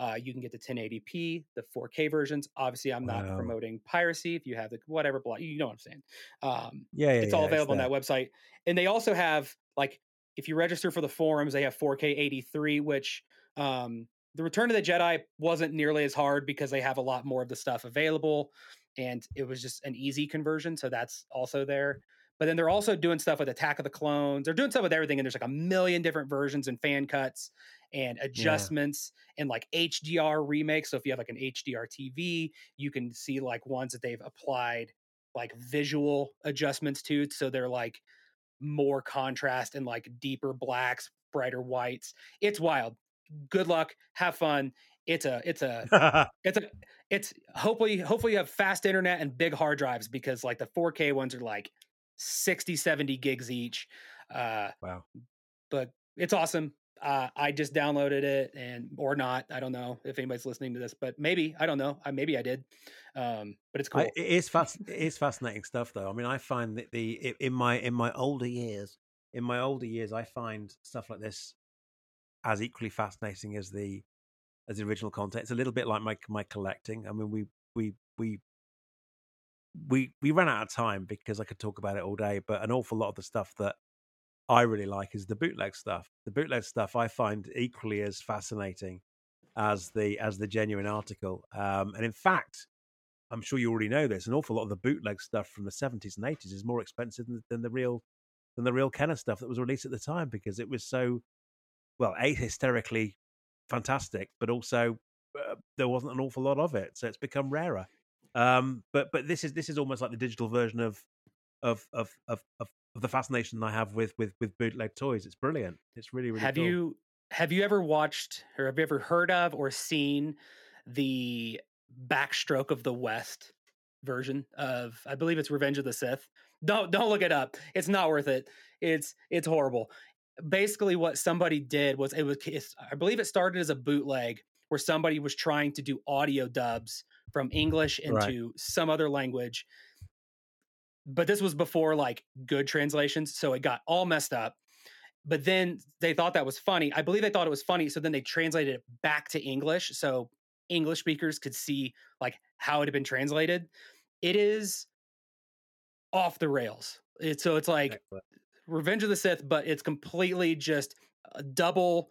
Uh, you can get the 1080p, the 4K versions. Obviously, I'm not wow. promoting piracy. If you have the whatever, you know what I'm saying. Um, yeah, yeah, it's yeah, all available on that website. And they also have like if you register for the forums, they have 4K 83, which um, the Return of the Jedi wasn't nearly as hard because they have a lot more of the stuff available, and it was just an easy conversion. So that's also there. But then they're also doing stuff with Attack of the Clones. They're doing stuff with everything, and there's like a million different versions and fan cuts and adjustments yeah. and like HDR remakes. So if you have like an HDR TV, you can see like ones that they've applied like visual adjustments to. So they're like more contrast and like deeper blacks, brighter whites. It's wild. Good luck. Have fun. It's a it's a <laughs> it's a it's hopefully hopefully you have fast internet and big hard drives because like the 4K ones are like 60, 70 gigs each. Uh, wow. But it's awesome. Uh, I just downloaded it and or not. I don't know if anybody's listening to this, but maybe I don't know. I, maybe I did. Um, but it's cool. I, it is fast. it is fascinating stuff, though. I mean, I find that the in my in my older years, in my older years, I find stuff like this as equally fascinating as the as the original content. It's a little bit like my my collecting. I mean, we we we we we ran out of time because I could talk about it all day, but an awful lot of the stuff that I really like is the bootleg stuff. The bootleg stuff I find equally as fascinating as the as the genuine article. Um, and in fact, I'm sure you already know this. An awful lot of the bootleg stuff from the 70s and 80s is more expensive than, than the real than the real Kenner stuff that was released at the time because it was so well, a hysterically fantastic, but also uh, there wasn't an awful lot of it, so it's become rarer. Um, but but this is this is almost like the digital version of of of of, of, of the fascination I have with with with bootleg toys. It's brilliant. It's really really. Have cool. you have you ever watched or have you ever heard of or seen the Backstroke of the West version of I believe it's Revenge of the Sith? Don't don't look it up. It's not worth it. It's it's horrible. Basically, what somebody did was it was I believe it started as a bootleg where somebody was trying to do audio dubs from English into right. some other language. But this was before like good translations, so it got all messed up. But then they thought that was funny. I believe they thought it was funny, so then they translated it back to English so English speakers could see like how it had been translated. It is off the rails. It's so it's like Excellent. Revenge of the Sith, but it's completely just uh, double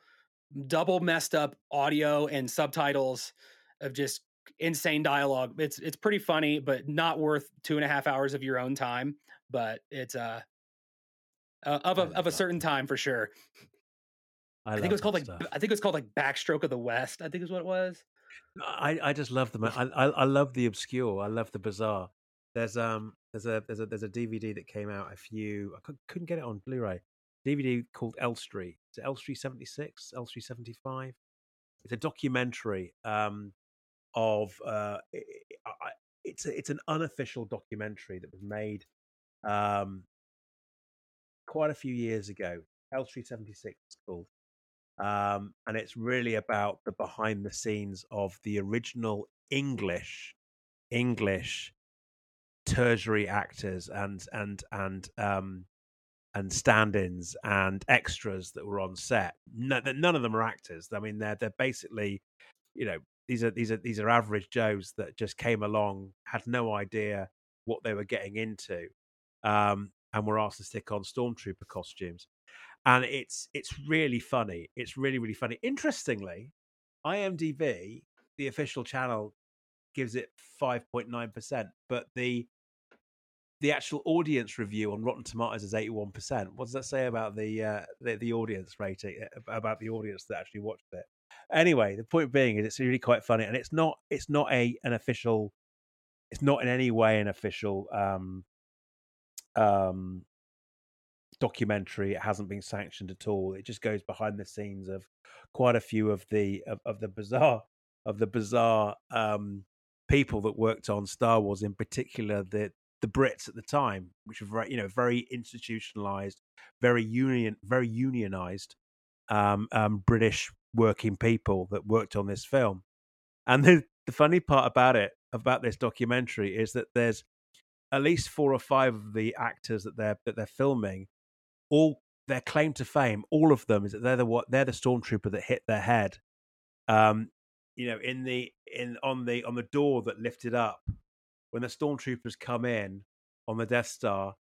double messed up audio and subtitles of just insane dialogue. It's it's pretty funny, but not worth two and a half hours of your own time. But it's uh, uh of a of a certain time for sure. I, I think it was called like stuff. I think it was called like Backstroke of the West. I think is what it was. I I just love them. I, I I love the obscure. I love the bizarre. There's um there's a there's a there's a DVD that came out a few. I couldn't get it on Blu-ray. DVD called Elstree. Is it Elstree seventy six? Elstree seventy five? It's a documentary um of uh, it, it's a, it's an unofficial documentary that was made um, quite a few years ago. Elstree seventy six is called, um, and it's really about the behind the scenes of the original English English tertiary actors and and and um, and stand-ins and extras that were on set. No, none of them are actors. I mean, they're they're basically, you know, these are these are these are average Joes that just came along, had no idea what they were getting into, um, and were asked to stick on stormtrooper costumes. And it's it's really funny. It's really really funny. Interestingly, IMDb, the official channel, gives it five point nine percent, but the the actual audience review on Rotten Tomatoes is eighty one percent. What does that say about the, uh, the the audience rating? About the audience that actually watched it? Anyway, the point being is it's really quite funny, and it's not it's not a an official, it's not in any way an official um, um, documentary. It hasn't been sanctioned at all. It just goes behind the scenes of quite a few of the of, of the bizarre of the bizarre um, people that worked on Star Wars, in particular the the Brits at the time, which were very you know very institutionalized, very union very unionized um, um, British working people that worked on this film. And the, the funny part about it, about this documentary, is that there's at least four or five of the actors that they're that they're filming, all their claim to fame, all of them is that they're the what they're the stormtrooper that hit their head um, you know, in the in on the on the door that lifted up when the stormtroopers come in on the Death Star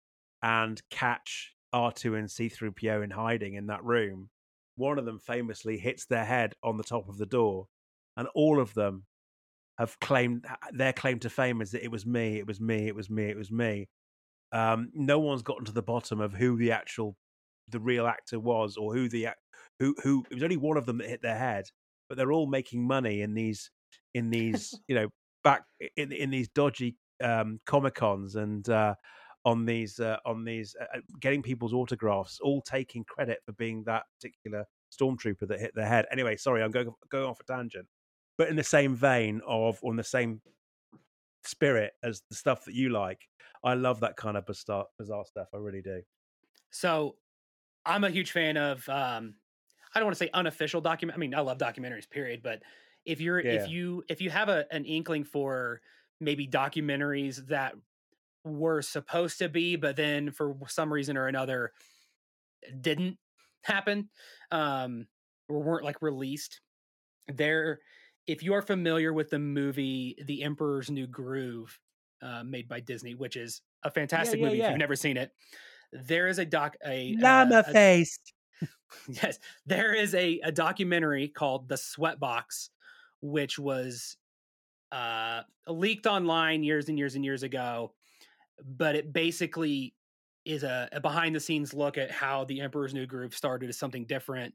and catch R2 and C3PO in hiding in that room, one of them famously hits their head on the top of the door, and all of them have claimed their claim to fame is that it was me, it was me, it was me, it was me. Um, no one's gotten to the bottom of who the actual, the real actor was, or who the who who. It was only one of them that hit their head, but they're all making money in these in these <laughs> you know back in in these dodgy um, comic cons and uh, on these uh, on these uh, uh, getting people's autographs, all taking credit for being that particular stormtrooper that hit their head. Anyway, sorry, I'm going going off a tangent, but in the same vein of, on the same spirit as the stuff that you like, I love that kind of bizarre, bizarre stuff. I really do. So, I'm a huge fan of. Um, I don't want to say unofficial document. I mean, I love documentaries, period. But if you're yeah. if you if you have a, an inkling for maybe documentaries that were supposed to be, but then for some reason or another didn't happen, um, or weren't like released. There, if you are familiar with the movie The Emperor's New Groove, uh, made by Disney, which is a fantastic yeah, yeah, movie yeah. if you've never seen it, there is a doc a llama uh, face. <laughs> yes, there is a, a documentary called The Sweatbox, which was uh, leaked online years and years and years ago, but it basically is a, a behind the scenes look at how the Emperor's New Groove started as something different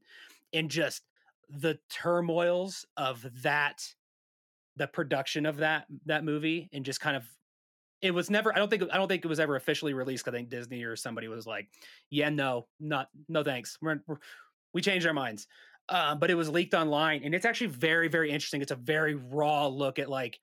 and just the turmoils of that the production of that that movie and just kind of it was never i don't think i don't think it was ever officially released i think disney or somebody was like yeah no not no thanks we're, we're we changed our minds. Um, but it was leaked online and it's actually very very interesting it's a very raw look at like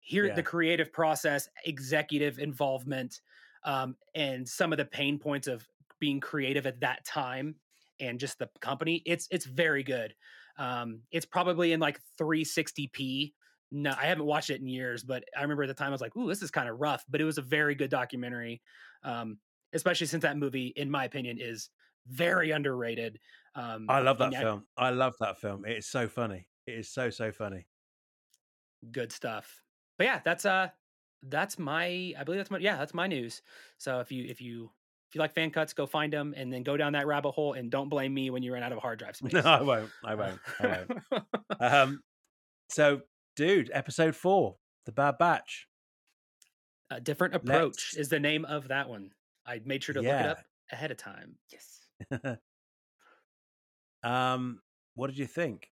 here yeah. the creative process executive involvement um, and some of the pain points of being creative at that time and just the company it's it's very good um, it's probably in like 360p no i haven't watched it in years but i remember at the time i was like ooh this is kind of rough but it was a very good documentary um, especially since that movie in my opinion is very underrated um, I love that film. I, I love that film. It is so funny. It is so so funny. Good stuff. But yeah, that's uh that's my I believe that's my yeah, that's my news. So if you if you if you like fan cuts, go find them and then go down that rabbit hole and don't blame me when you run out of hard drive <laughs> space. No, I won't. I won't. I won't. <laughs> um so dude, episode 4, The Bad Batch. A different approach Let's... is the name of that one. I made sure to yeah. look it up ahead of time. Yes. <laughs> Um, what did you think?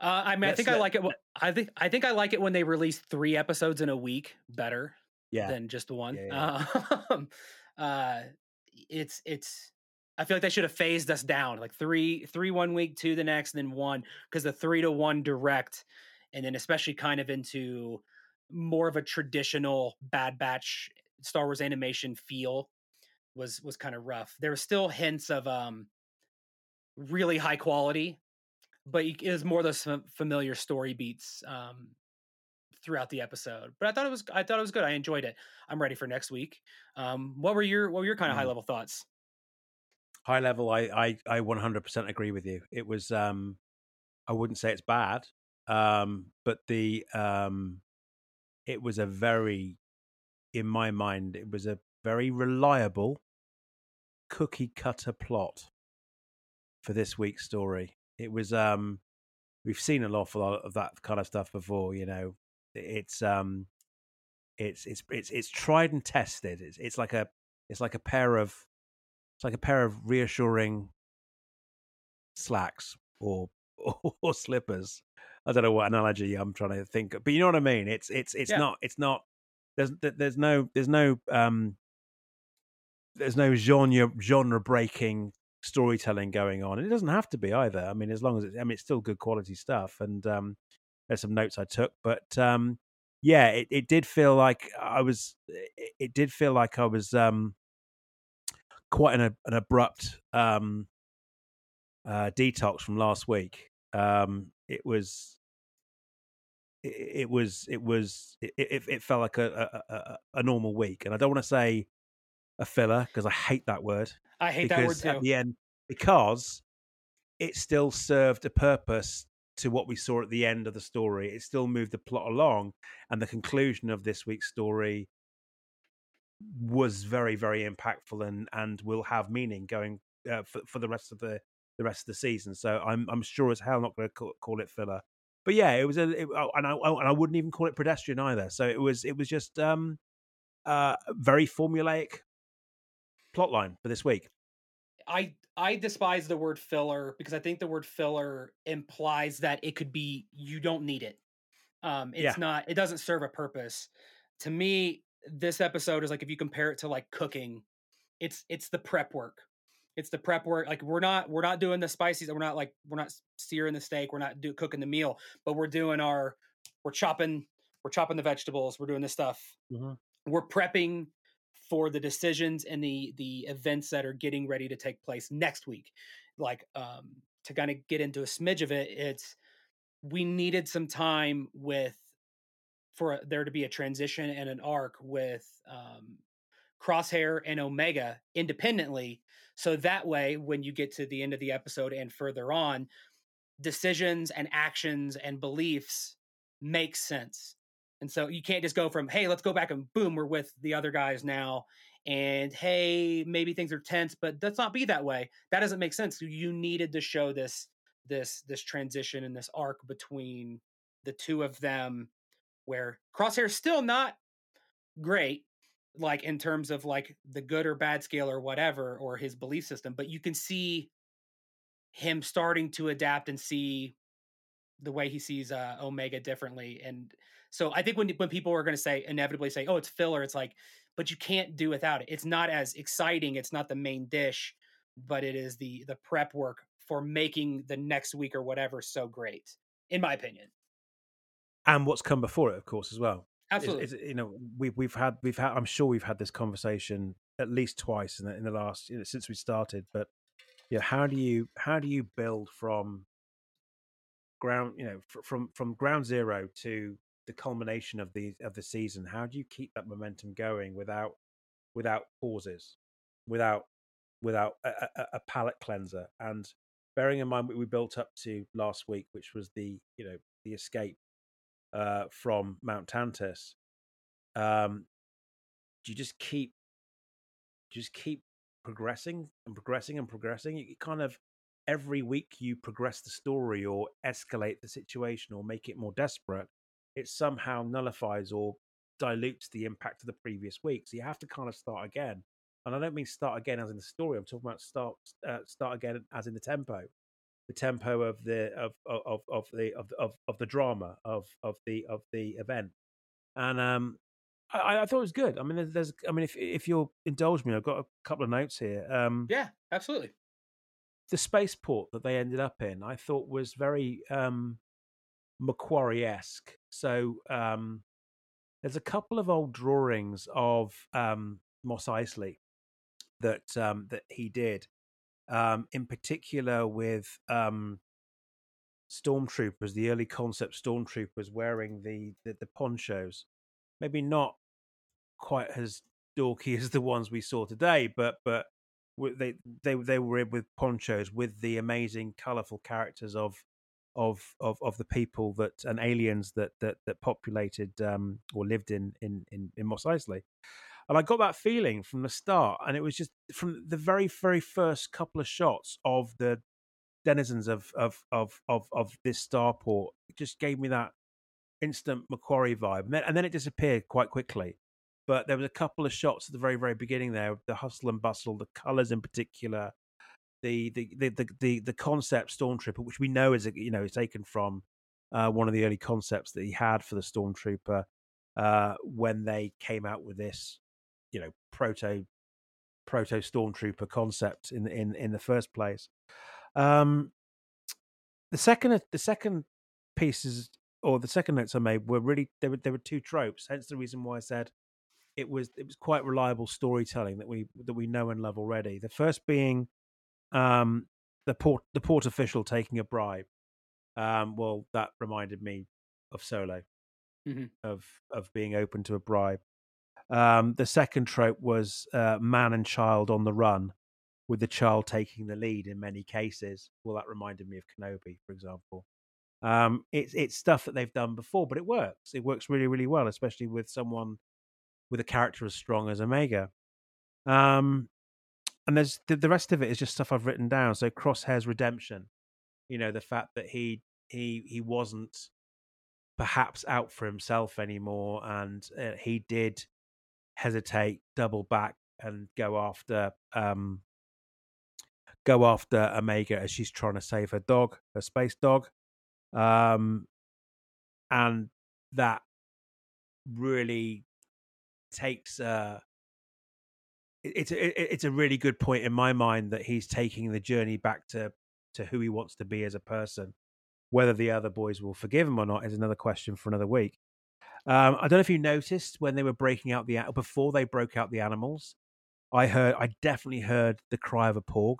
Uh, I mean, Let's I think let, I like it. I think I think I like it when they release three episodes in a week better yeah. than just one. Yeah, yeah. Um, <laughs> uh, it's it's. I feel like they should have phased us down, like three three one week, two the next, and then one, because the three to one direct, and then especially kind of into more of a traditional Bad Batch Star Wars animation feel was was kind of rough. There were still hints of um really high quality, but it is more those familiar story beats um, throughout the episode. But I thought it was I thought it was good. I enjoyed it. I'm ready for next week. Um, what were your what were your kind of mm. high level thoughts? High level, I I I 100% agree with you. It was um, I wouldn't say it's bad, um, but the um, it was a very, in my mind, it was a very reliable cookie cutter plot for this week's story. It was um we've seen an awful lot of that kind of stuff before, you know. It's um it's it's it's it's tried and tested. It's it's like a it's like a pair of it's like a pair of reassuring slacks or or, <laughs> or slippers. I don't know what analogy I'm trying to think of, but you know what I mean. It's it's it's yeah. not it's not there's there's no there's no um there's no genre genre breaking storytelling going on. And it doesn't have to be either. I mean, as long as it's, I mean, it's still good quality stuff. And um, there's some notes I took, but um, yeah, it, it did feel like I was, it, did feel like I was um, quite an, an abrupt um, uh, detox from last week. Um, it was, it, was, it was, it, it, felt like a, a, a normal week. And I don't want to say a filler because I hate that word. I hate that word too. At the end, because it still served a purpose to what we saw at the end of the story. It still moved the plot along, and the conclusion of this week's story was very, very impactful and and will have meaning going uh, for for the rest of the the rest of the season. So I'm I'm sure as hell not going to call, call, it filler. But yeah, it was a it, oh, and I oh, and I wouldn't even call it pedestrian either. So it was it was just um uh very formulaic plotline for this week. I I despise the word filler because I think the word filler implies that it could be you don't need it. Um, it's yeah. not. It doesn't serve a purpose. To me, this episode is like if you compare it to like cooking, it's it's the prep work. It's the prep work. Like we're not we're not doing the spices. We're not like we're not searing the steak. We're not do, cooking the meal. But we're doing our we're chopping we're chopping the vegetables. We're doing this stuff. Mm-hmm. We're prepping for the decisions and the the events that are getting ready to take place next week. Like um, to kind of get into a smidge of it, it's we needed some time with for there to be a transition and an arc with um, Crosshair and Omega independently. So that way, when you get to the end of the episode and further on, decisions and actions and beliefs make sense. And so you can't just go from, hey, let's go back and boom, we're with the other guys now. And hey, maybe things are tense, but let's not be that way. That doesn't make sense. You needed to show this this this transition and this arc between the two of them where Crosshair's still not great, like in terms of like the good or bad scale or whatever, or his belief system, but you can see him starting to adapt and see the way he sees uh, Omega differently. And so I think when when people are going to say inevitably say, "Oh, it's filler," it's like, but you can't do without it. It's not as exciting. It's not the main dish, but it is the the prep work for making the next week or whatever so great, in my opinion. And what's come before it, of course, as well. Absolutely. It's, it's, you know, we've we've had we've had. I'm sure we've had this conversation at least twice in the, in the last you know, since we started. But you know, how do you how do you build from ground you know from from ground zero to the culmination of the of the season how do you keep that momentum going without without pauses without without a, a, a palate cleanser? And bearing in mind what we built up to last week which was the you know the escape uh, from mount Tantiss, um do you just keep just keep progressing and progressing and progressing? You kind of every week you progress the story or escalate the situation or make it more desperate it somehow nullifies or dilutes the impact of the previous week. So you have to kind of start again. And I don't mean start again as in the story. I'm talking about start uh, start again as in the tempo, the tempo of the of of of the of of, of the drama of of the of the event. And um, I, I thought it was good. I mean, there's, there's, I mean, if if you'll indulge me, I've got a couple of notes here. Um, yeah, absolutely. The spaceport that they ended up in, I thought was very um, McQuarrie esque. So um, there's a couple of old drawings of um, Mos Eisley that um, that he did, um, in particular with um, stormtroopers, the early concept stormtroopers wearing the, the the ponchos. Maybe not quite as dorky <laughs> as the ones we saw today, but but they they they were with ponchos with the amazing, colourful characters of of of of the people that and aliens that that that populated um, or lived in in in, in Mos Eisley. And I got that feeling from the start, and it was just from the very very first couple of shots of the denizens of of of of, of this starport. It just gave me that instant McQuarrie vibe, and then, and then it disappeared quite quickly. But there was a couple of shots at the very very beginning there, the hustle and bustle, the colours in particular, the the the the the, concept stormtrooper, which we know is you know is taken from uh, one of the early concepts that he had for the stormtrooper uh, when they came out with this, you know, proto proto stormtrooper concept in in in the first place. Um, the second the second pieces or the second notes I made were really there were there were two tropes. Hence the reason why I said it was it was quite reliable storytelling that we that we know and love already. The first being um, the port the port official taking a bribe. Um, well, that reminded me of Solo, mm-hmm. of of being open to a bribe. Um, the second trope was uh, man and child on the run, with the child taking the lead in many cases. Well, that reminded me of Kenobi, for example. Um, it's it's stuff that they've done before, but it works. It works really really well, especially with someone with a character as strong as Omega. Um, and there's the, the rest of it is just stuff I've written down. So Crosshair's redemption, you know, the fact that he he he wasn't perhaps out for himself anymore, and uh, he did hesitate, double back, and go after um go after Omega as she's trying to save her dog, her space dog, um, and that really takes uh it's a, it's a really good point in my mind that he's taking the journey back to to who he wants to be as a person. Whether the other boys will forgive him or not is another question for another week. Um, I don't know if you noticed when they were breaking out the before they broke out the animals. I heard, I definitely heard the cry of a porg.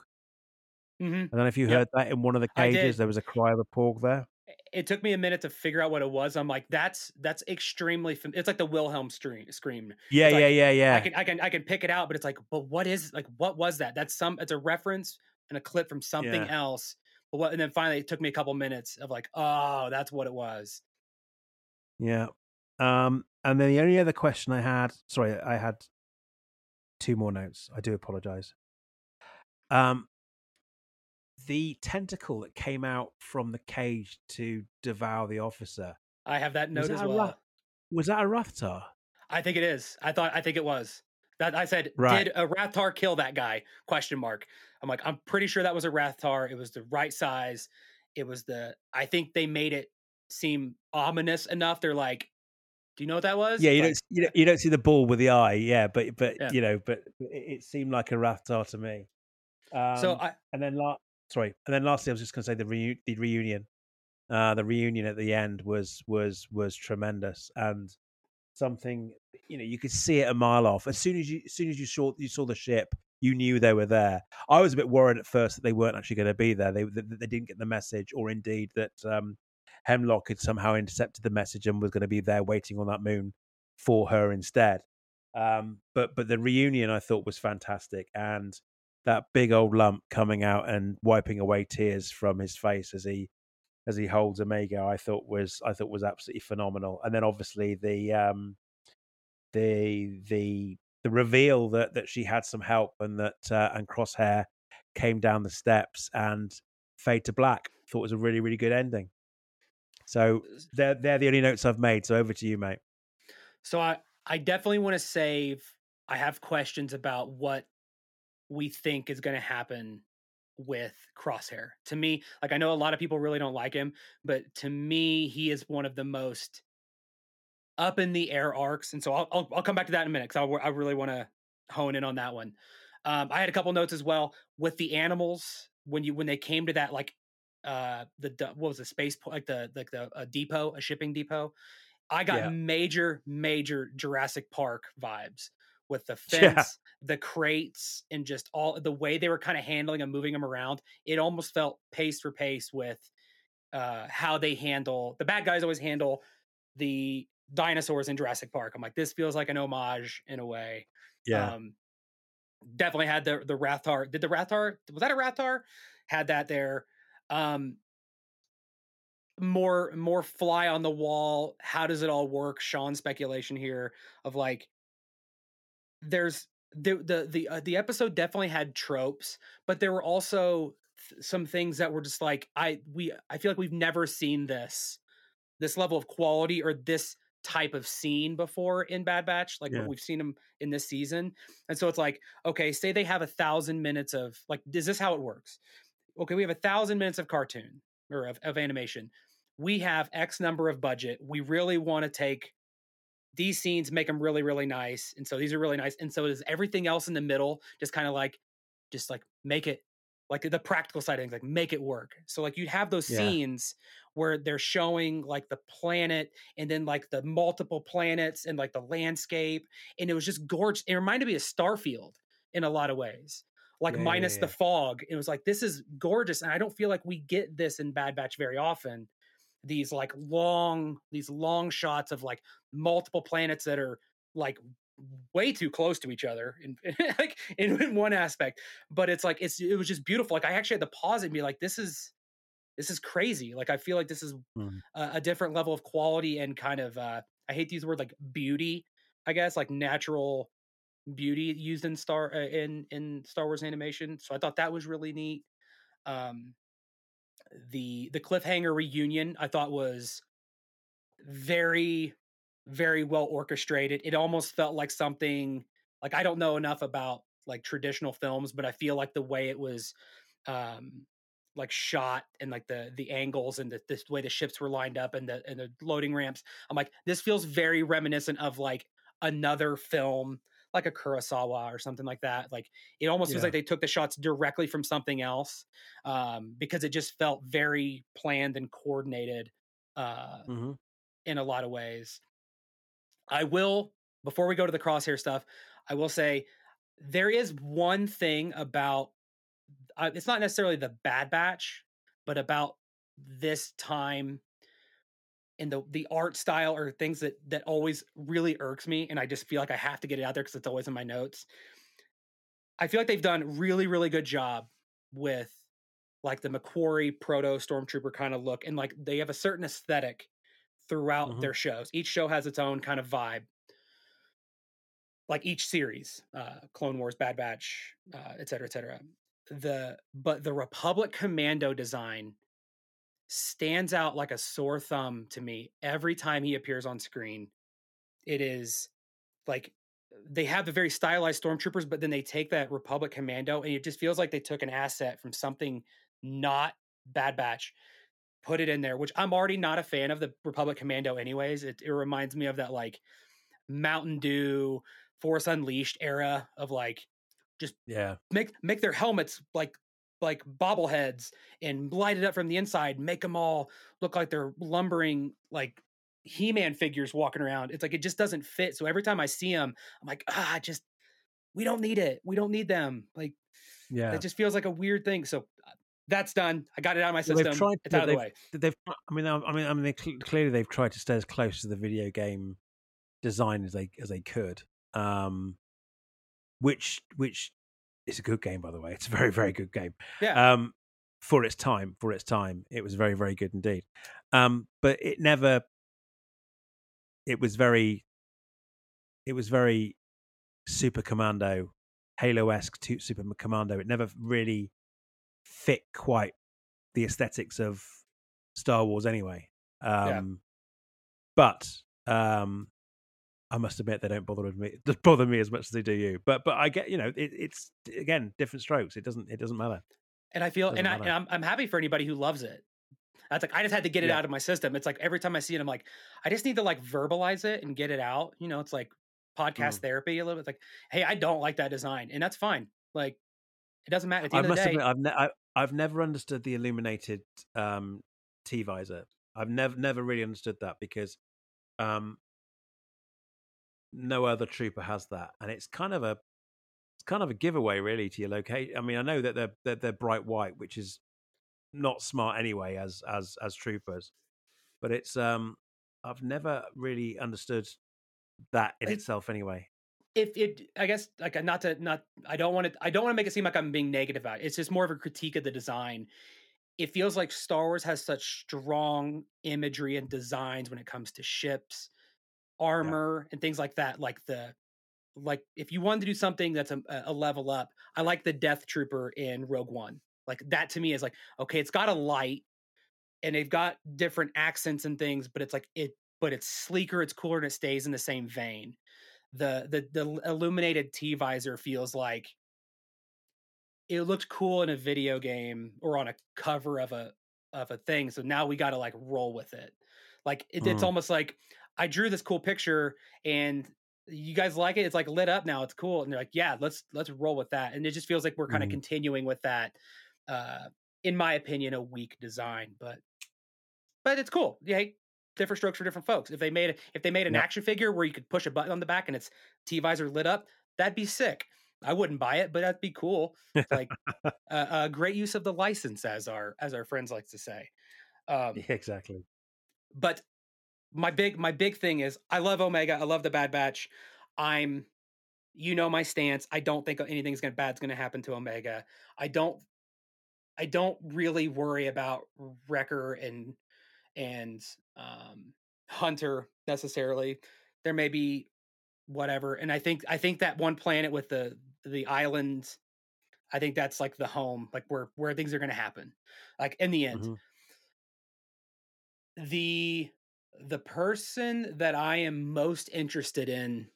Mm-hmm. I don't know if you yep. heard that in one of the cages. There was a cry of a porg there. It took me a minute to figure out what it was. I'm like, that's that's extremely. Fam- it's like the Wilhelm scream. Scream. Yeah, yeah, yeah, yeah. I can, I can, I can pick it out, but it's like, but what is like, what was that? That's some. It's a reference and a clip from something yeah. else. But what? And then finally, it took me a couple minutes of like, oh, that's what it was. Yeah. Um. And then the only other question I had, sorry, I had two more notes. I do apologize. Um, the tentacle that came out from the cage to devour the officer. I have that note as well. Ra- was that a Rathtar? I think it is. I thought. I think it was. That I said, right. did a Rathtar kill that guy? Question mark. I'm like, I'm pretty sure that was a Rathtar. It was the right size. It was the. I think they made it seem ominous enough. They're like, do you know what that was? Yeah, you like, don't you don't, you don't see the ball with the eye. Yeah, but but yeah. you know, but it, it, seemed like a Rathtar to me. Um, so I and then la- sorry, and then lastly, I was just going to say the reu- the reunion. Uh, the reunion at the end was was was tremendous and something you know you could see it a mile off. As soon as you as soon as you saw you saw the ship you knew they were there. I was a bit worried at first that they weren't actually going to be there. They that they didn't get the message or indeed that um, hemlock had somehow intercepted the message and was going to be there waiting on that moon for her instead. Um, but but the reunion i thought was fantastic and that big old lump coming out and wiping away tears from his face as he as he holds Omega, I thought was I thought was absolutely phenomenal. And then obviously the um the the the reveal that that she had some help and that uh, and Crosshair came down the steps and fade to black. Thought was a really really good ending. So they're they're the only notes I've made. So over to you, mate. So I I definitely want to save. I have questions about what we think is going to happen with Crosshair. To me, like I know a lot of people really don't like him, but to me, he is one of the most up in the air arcs. And so I'll I'll, I'll come back to that in a minute because I, I really want to hone in on that one. Um, I had a couple notes as well with the animals when you when they came to that like uh the what was the space like the like the a depot a shipping depot. I got yeah. major major Jurassic Park vibes with the fence, yeah. the crates, and just all the way they were kind of handling and moving them around. It almost felt pace for pace with uh, how they handle the bad guys always handle the dinosaurs in Jurassic Park. I'm like, this feels like an homage in a way. Yeah. Um, definitely had the the Rathtar. Did the Rathtar was that a Rathtar? Had that there. Um, more more fly on the wall. How does it all work? Sean speculation here of like there's the the the uh, the episode definitely had tropes, but there were also th- some things that were just like I we I feel like we've never seen this this level of quality or this type of scene before in Bad Batch, like yeah. we've seen them in this season. And so it's like, okay, say they have a thousand minutes of like, is this how it works? Okay, we have a thousand minutes of cartoon or of, of animation. We have X number of budget. We really want to take these scenes make them really really nice and so these are really nice and so is everything else in the middle just kind of like just like make it like the practical side of things like make it work so like you'd have those yeah. scenes where they're showing like the planet and then like the multiple planets and like the landscape and it was just gorgeous it reminded me of starfield in a lot of ways like yeah, minus yeah, the fog it was like this is gorgeous and i don't feel like we get this in bad batch very often these like long these long shots of like multiple planets that are like way too close to each other in <laughs> like in, in, one aspect but it's like it's it was just beautiful like i actually had to pause and be like this is this is crazy. Like I feel like this is mm. a, a, different level of quality and kind of uh I hate these words like beauty, I guess, like natural beauty used in Star uh, in in Star Wars animation. So I thought that was really neat. Um the the cliffhanger reunion I thought was very very well orchestrated. It almost felt like something like I don't know enough about like traditional films, but I feel like the way it was um like shot and like the the angles and the this way the ships were lined up and the and the loading ramps. I'm like, this feels very reminiscent of like another film like a Kurosawa or something like that. Like it almost yeah. feels like they took the shots directly from something else um, because it just felt very planned and coordinated uh, mm-hmm. in a lot of ways. I will, before we go to the crosshair stuff, I will say there is one thing about uh, it's not necessarily the Bad Batch, but about this time in the the art style or things that that always really irks me and I just feel like I have to get it out there cuz it's always in my notes. I feel like they've done really really good job with like the McQuarrie proto stormtrooper kind of look and like they have a certain aesthetic throughout mm-hmm. their shows. Each show has its own kind of vibe. Like each series, uh, Clone Wars, Bad Batch, uh, et cetera, et cetera. The but the Republic Commando design stands out like a sore thumb to me every time he appears on screen. It is like they have the very stylized stormtroopers, but then they take that Republic Commando, and it just feels like they took an asset from something not Bad Batch put it in there, which I'm already not a fan of the Republic Commando anyways. It, it reminds me of that like Mountain Dew Force Unleashed era of like just yeah make make their helmets like like bobbleheads and light it up from the inside, make them all look like they're lumbering like He-Man figures walking around. It's like it just doesn't fit. So every time I see them, I'm like, ah, just we don't need it. We don't need them. Like yeah, it just feels like a weird thing. So that's done. I got it out of my system. They've tried, it's out of the way. They've, I mean, I mean, I mean, they, clearly they've tried to stay as close to the video game design as they as they could. Um, which which is a good game, by the way. It's a very very good game. Yeah. Um, for its time, for its time, it was very very good indeed. Um, but it never. It was very. It was very Super Commando, Halo esque Super Commando. It never really fit quite the aesthetics of Star Wars anyway. Um, yeah. But um, I must admit they don't bother with me <laughs> bother me as much as they do you. But but I get you know it, it's again different strokes. It doesn't it doesn't matter. And I feel and, I, and I'm I'm happy for anybody who loves it. That's like I just had to get it yeah. out of my system. It's like every time I see it, I'm like, I just need to like verbalize it and get it out. You know, it's like podcast mm. therapy a little bit. It's like, hey, I don't like that design, and that's fine. Like, it doesn't matter. At the end I of the day, admit, I've, ne- I've never understood the illuminated um, T visor. I've never never really understood that because um, no other trooper has that, and it's kind of a it's kind of a giveaway really to your location. I mean, I know that they're, they're they're bright white, which is not smart anyway as as as troopers, but it's um I've never really understood that in itself anyway if it i guess like not to not i don't want to i don't want to make it seem like i'm being negative about it it's just more of a critique of the design it feels like star wars has such strong imagery and designs when it comes to ships armor yeah. and things like that like the like if you wanted to do something that's a, a level up i like the death trooper in rogue one like that to me is like okay it's got a light and they've got different accents and things but it's like it but it's sleeker it's cooler and it stays in the same vein the the the illuminated T visor feels like it looked cool in a video game or on a cover of a of a thing. So now we got to like roll with it. Like it, mm. it's almost like I drew this cool picture and you guys like it. It's like lit up now. It's cool. And they're like, yeah, let's let's roll with that. And it just feels like we're kind of mm. continuing with that. Uh, in my opinion, a weak design, but but it's cool. Yeah, different strokes for different folks. If they made if they made an yep. action figure where you could push a button on the back and its T visor lit up, that'd be sick. I wouldn't buy it, but that'd be cool. <laughs> like a uh, uh, great use of the license, as our as our friends like to say. Um, yeah, exactly. But my big my big thing is I love Omega. I love the Bad Batch. I'm, you know, my stance. I don't think anything's gonna bad's gonna happen to Omega. I don't I don't really worry about Wrecker and and um, Hunter necessarily. There may be whatever, and I think I think that one planet with the the islands, I think that's like the home, like where where things are going to happen, like in the end. Mm-hmm. The the person that I am most interested in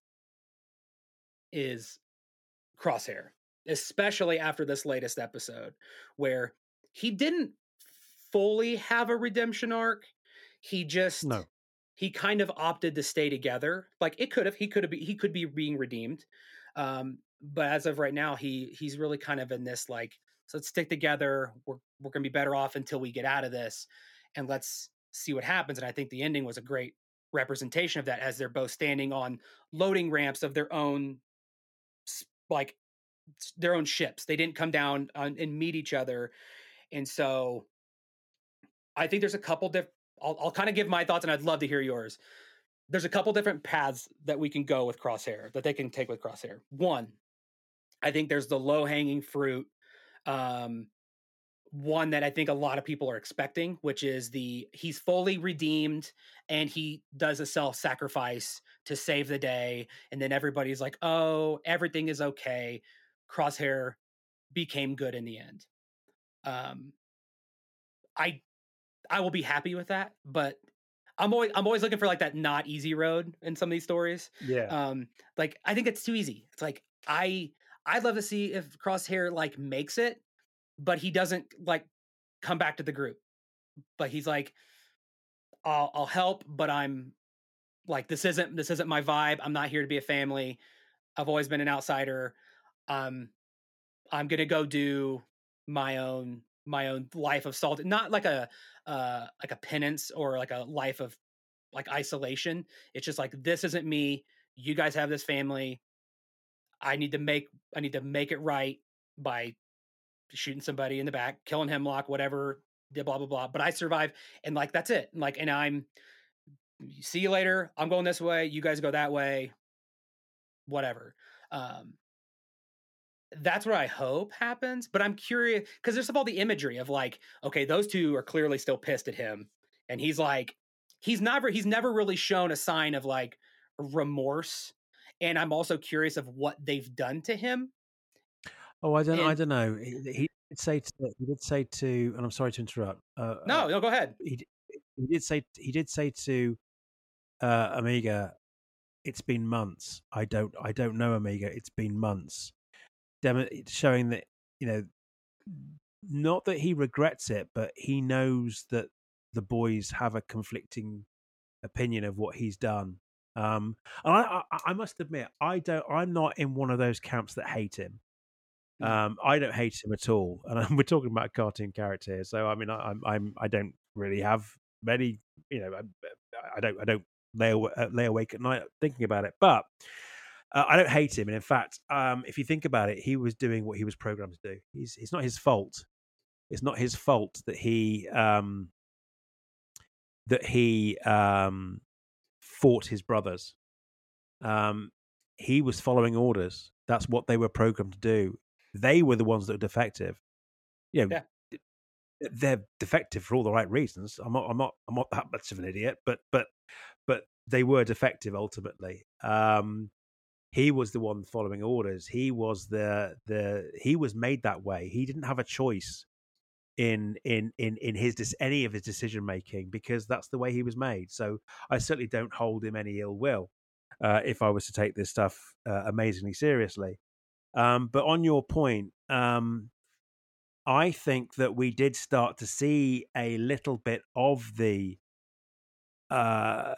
is Crosshair, especially after this latest episode where he didn't fully have a redemption arc. He just no. He kind of opted to stay together. Like it could have, he could have, he could be being redeemed. Um, but as of right now, he he's really kind of in this like, so let's stick together. We're we're gonna be better off until we get out of this, and let's see what happens. And I think the ending was a great representation of that as they're both standing on loading ramps of their own like their own ships. They didn't come down on, and meet each other. And so I think there's a couple different I'll, I'll kind of give my thoughts and I'd love to hear yours. There's a couple different paths that we can go with Crosshair that they can take with Crosshair. One, I think there's the low hanging fruit um, one that I think a lot of people are expecting, which is the he's fully redeemed and he does a self sacrifice to save the day. And then everybody's like, oh, everything is okay. Crosshair became good in the end. Um, I I will be happy with that, but I'm always I'm always looking for like that not easy road in some of these stories. Yeah. Um, like I think it's too easy. It's like I I'd love to see if Crosshair like makes it but he doesn't like come back to the group. But he's like, I'll I'll help, but I'm like this isn't this isn't my vibe. I'm not here to be a family. I've always been an outsider. Um, I'm gonna go do my own my own life of salt, not like a uh like a penance or like a life of like isolation. It's just like this isn't me. You guys have this family. I need to make I need to make it right by shooting somebody in the back, killing Hemlock, whatever, blah blah blah. But I survive, and like that's it. And, Like, and I'm see you later. I'm going this way. You guys go that way. Whatever. Um, that's what I hope happens. But I'm curious because there's all the imagery of like, okay, those two are clearly still pissed at him, and he's like, he's never he's never really shown a sign of like remorse. And I'm also curious of what they've done to him Oh, I don't. And, I don't know. He, he, did say to. He did say to. And I'm sorry to interrupt. Uh, no, uh, no, go ahead. He, he did say. He did say to uh, Omega. It's been months. I don't. I don't know Omega. It's been months. Dem- showing that you know, not that he regrets it, but he knows that the boys have a conflicting opinion of what he's done. Um, and I, I, I must admit, I don't. I'm not in one of those camps that hate him. Mm. Um, I don't hate him at all, and <laughs> we're talking about a cartoon character here. So I mean, I, I'm, I'm I don't really have many, you know, I, I don't I don't lay away, uh, lay awake at night thinking about it, but. Uh, I don't hate him, and in fact, um, if you think about it, he was doing what he was programmed to do. He's, it's not his fault. It's not his fault that he um, that he um, fought his brothers. Um, he was following orders. That's what they were programmed to do. They were the ones that were defective. You know, yeah. they're defective for all the right reasons. I'm not. I'm not. I'm not that much of an idiot, but but but they were defective ultimately. Um, he was the one following orders. He was the the he was made that way. He didn't have a choice in in in in his any of his decision making because that's the way he was made. So I certainly don't hold him any ill will uh, if I was to take this stuff uh, amazingly seriously. Um, but on your point, um, I think that we did start to see a little bit of the uh,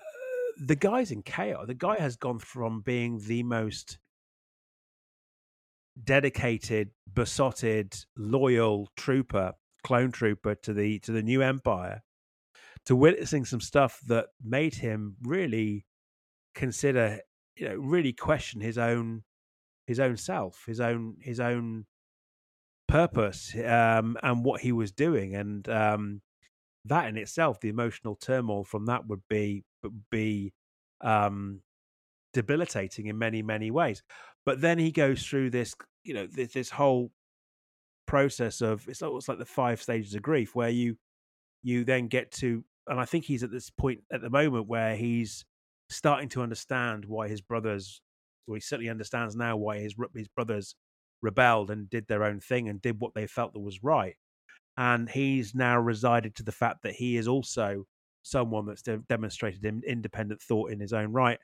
the guy's in chaos. The guy has gone from being the most dedicated, besotted, loyal trooper, clone trooper to the to the new empire, to witnessing some stuff that made him really consider, you know, really question his own his own self, his own his own purpose, um, and what he was doing, and um, that in itself, the emotional turmoil from that would be be um, debilitating in many many ways. But then he goes through this, you know, this, this whole process of it's almost like the five stages of grief where you you then get to and I think he's at this point at the moment where he's starting to understand why his brothers he certainly understands now why his his brothers rebelled and did their own thing and did what they felt that was right and he's now resided to the fact that he is also someone that's de- demonstrated independent thought in his own right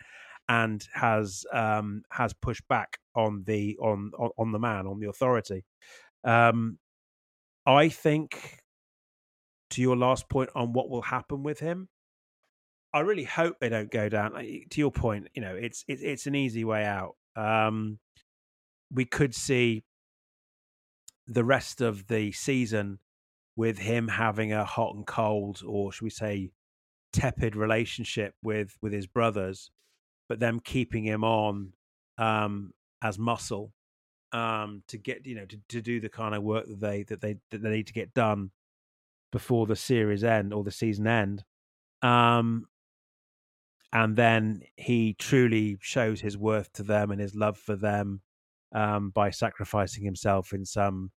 and has um, has pushed back on the on, on, on the man on the authority. Um, I think to your last point on what will happen with him, I really hope they don't go down. To your point, you know, it's it's it's an easy way out. Um, we could see the rest of the season with him having a hot and cold, or should we say, tepid relationship with with his brothers, but them keeping him on um, as muscle um, to get you know to, to do the kind of work that they that they that they need to get done before the series end or the season end. Um, and then he truly shows his worth to them and his love for them um, by sacrificing himself in some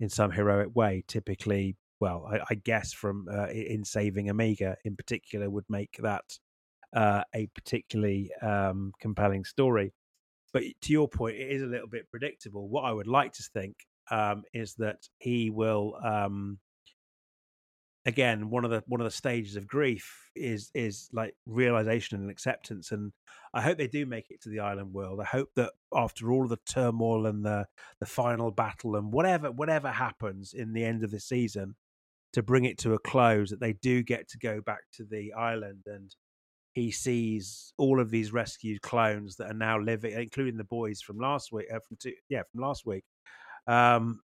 in some heroic way. Typically, well, I, I guess from uh, in saving Omega in particular would make that uh, a particularly um, compelling story. But to your point, it is a little bit predictable. What I would like to think um, is that he will um, again one of the one of the stages of grief is is like realization and acceptance and i hope they do make it to the island world. I hope that after all of the turmoil and the the final battle and whatever whatever happens in the end of the season to bring it to a close that they do get to go back to the island and he sees all of these rescued clones that are now living including the boys from last week uh, from two, yeah from last week um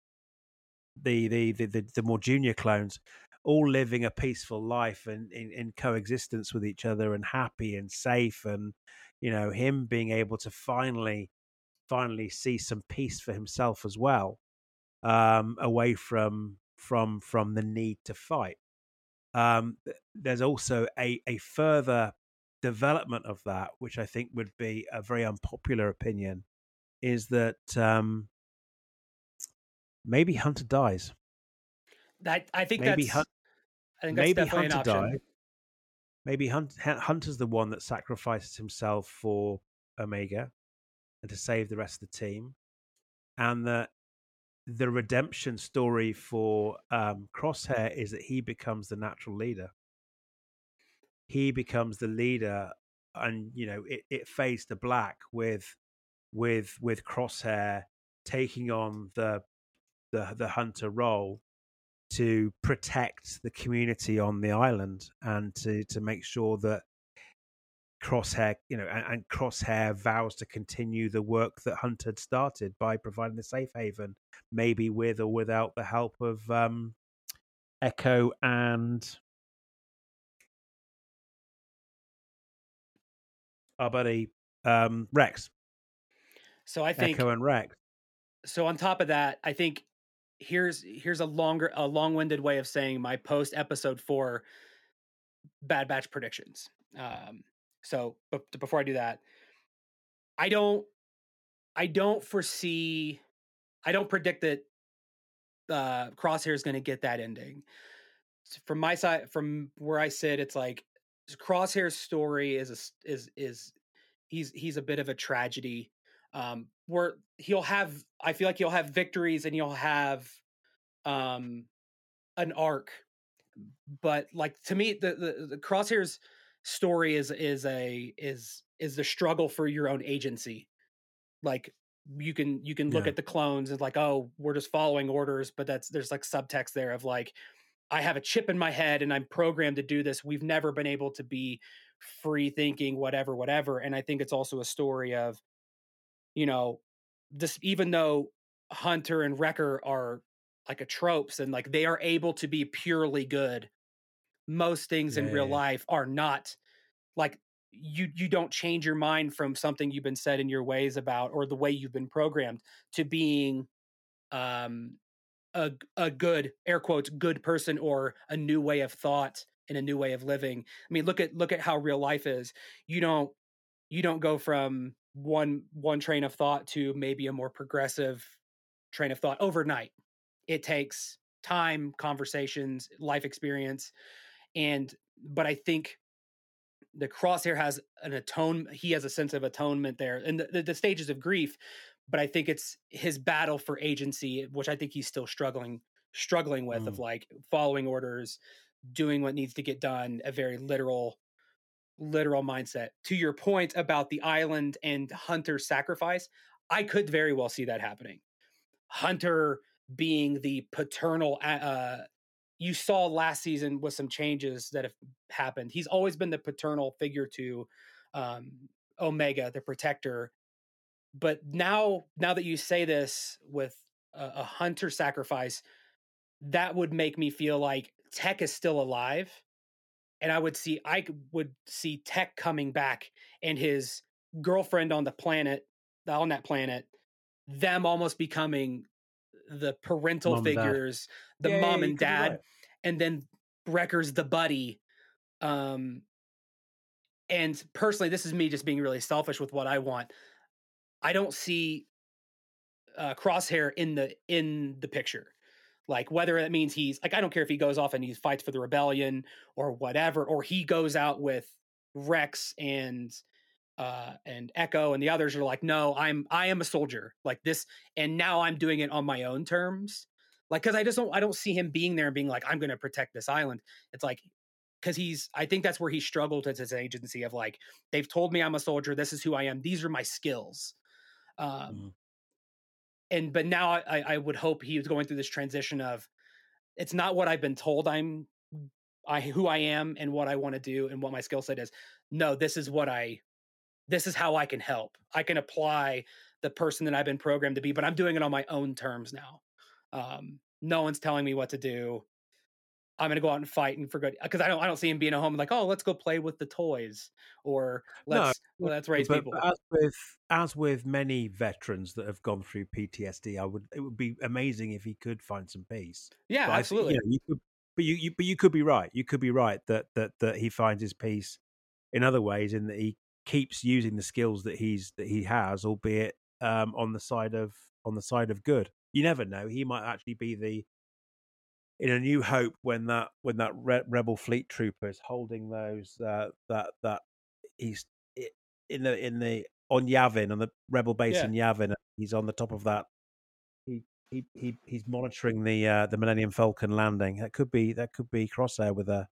the, the the the the more junior clones all living a peaceful life and in, in coexistence with each other and happy and safe and you know him being able to finally finally see some peace for himself as well um, away from from from the need to fight. Um, there's also a a further development of that which i think would be a very unpopular opinion is that um, maybe hunter dies. That I think maybe that's I think maybe Hunter died. Maybe Hunt, Hunter's the one that sacrifices himself for Omega and to save the rest of the team, and that the redemption story for um, Crosshair is that he becomes the natural leader. He becomes the leader, and you know it, it fades to black with with with Crosshair taking on the the the hunter role to protect the community on the island and to to make sure that crosshair you know and, and, crosshair vows to continue the work that hunt had started by providing the safe haven maybe with or without the help of um echo and our buddy um rex. So i think echo and rex. so on top of that i think here's here's a longer a long-winded way of saying my post episode 4 bad batch predictions um so but before i do that i don't i don't foresee i don't predict that uh crosshair is going to get that ending. From my side from where i sit it's like crosshair's story is a, is is he's he's a bit of a tragedy um, where he'll have I feel like he'll have victories and he'll have um an arc. But like to me, the the, the crosshairs story is is a is is the struggle for your own agency. Like you can you can look yeah. at the clones and like, oh, we're just following orders, but that's there's like subtext there of like, I have a chip in my head and I'm programmed to do this. We've never been able to be free thinking, whatever, whatever. And I think it's also a story of you know, this even though Hunter and Wrecker are like a tropes and like they are able to be purely good, most things yeah, in real life are not like you you don't change your mind from something you've been set in your ways about or the way you've been programmed to being um a a good air quotes good person or a new way of thought and a new way of living. I mean, look at look at how real life is. You don't you don't go from one one train of thought to maybe a more progressive train of thought overnight it takes time, conversations, life experience, and but I think the crosshair has an atone he has a sense of atonement there and the, the, the, stages of grief but i think it's his battle for agency which i think he's still struggling struggling with mm. of like following orders doing what needs to get done a very literal literal mindset to your point about the island and hunter sacrifice i could very well see that happening hunter being the paternal uh, you saw last season with some changes that have happened. He's always been the paternal figure to um, Omega, the protector. But now, now that you say this with a, a hunter sacrifice, that would make me feel like Tech is still alive, and I would see I would see Tech coming back and his girlfriend on the planet, on that planet, them almost becoming the parental mom figures, the mom and dad, right. and then Wrecker's the buddy. Um, and personally, this is me just being really selfish with what I want. I don't see uh, Crosshair in the in the picture. Like whether that means he's like I don't care if he goes off and he fights for the rebellion or whatever, or he goes out with Rex and uh, and Echo and the others are like, no, I'm I am a soldier like this, and now I'm doing it on my own terms. Like, because I just don't I don't see him being there and being like, I'm going to protect this island. It's like because he's I think that's where he struggled as his agency of like they've told me I'm a soldier. This is who I am. These are my skills. Um, mm. And but now I, I would hope he was going through this transition of it's not what I've been told I'm I who I am and what I want to do and what my skill set is. No, this is what I this is how I can help. I can apply the person that I've been programmed to be, but I'm doing it on my own terms now. Um, no one's telling me what to do. I'm gonna go out and fight and for good because I don't I don't see him being at home like oh let's go play with the toys or let's no, let's raise but, people. But as with as with many veterans that have gone through PTSD, I would it would be amazing if he could find some peace. Yeah, but absolutely. I, you, know, you could, but you, you but you could be right. You could be right that that that he finds his peace in other ways in that he keeps using the skills that he's that he has, albeit um, on the side of on the side of good. You never know; he might actually be the in a new hope when that when that re- rebel fleet trooper is holding those uh, that that he's in the in the on Yavin on the rebel base yeah. in Yavin. He's on the top of that. He he he he's monitoring the uh, the Millennium Falcon landing. That could be that could be Crosshair with a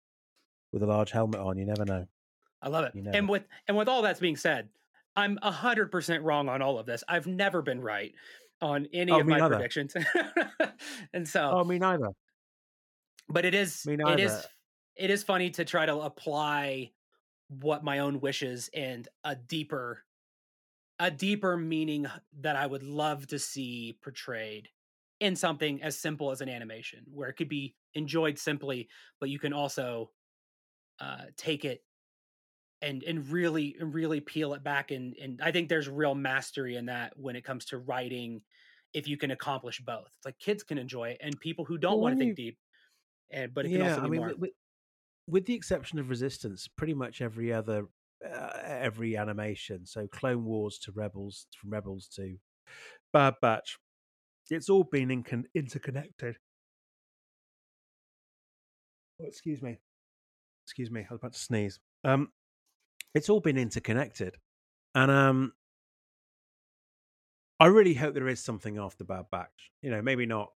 with a large helmet on. You never know. I love it. And with and with all that's being said, I'm hundred percent wrong on all of this. I've never been right on any oh, of my neither. predictions, <laughs> and so oh, me neither. But it is it is it is funny to try to apply what my own wishes and a deeper a deeper meaning that I would love to see portrayed in something as simple as an animation, where it could be enjoyed simply, but you can also uh, take it and and really really peel it back and and I think there's real mastery in that when it comes to writing if you can accomplish both. It's like kids can enjoy it and people who don't well, want to think deep and but it can yeah, also be I mean, more with, with, the exception of resistance pretty much every other uh, every animation so clone wars to rebels from rebels to bad batch it's all been in con- interconnected oh, excuse me excuse me i was about to sneeze um it's all been interconnected. And um I really hope there is something after Bad Batch. You know, maybe not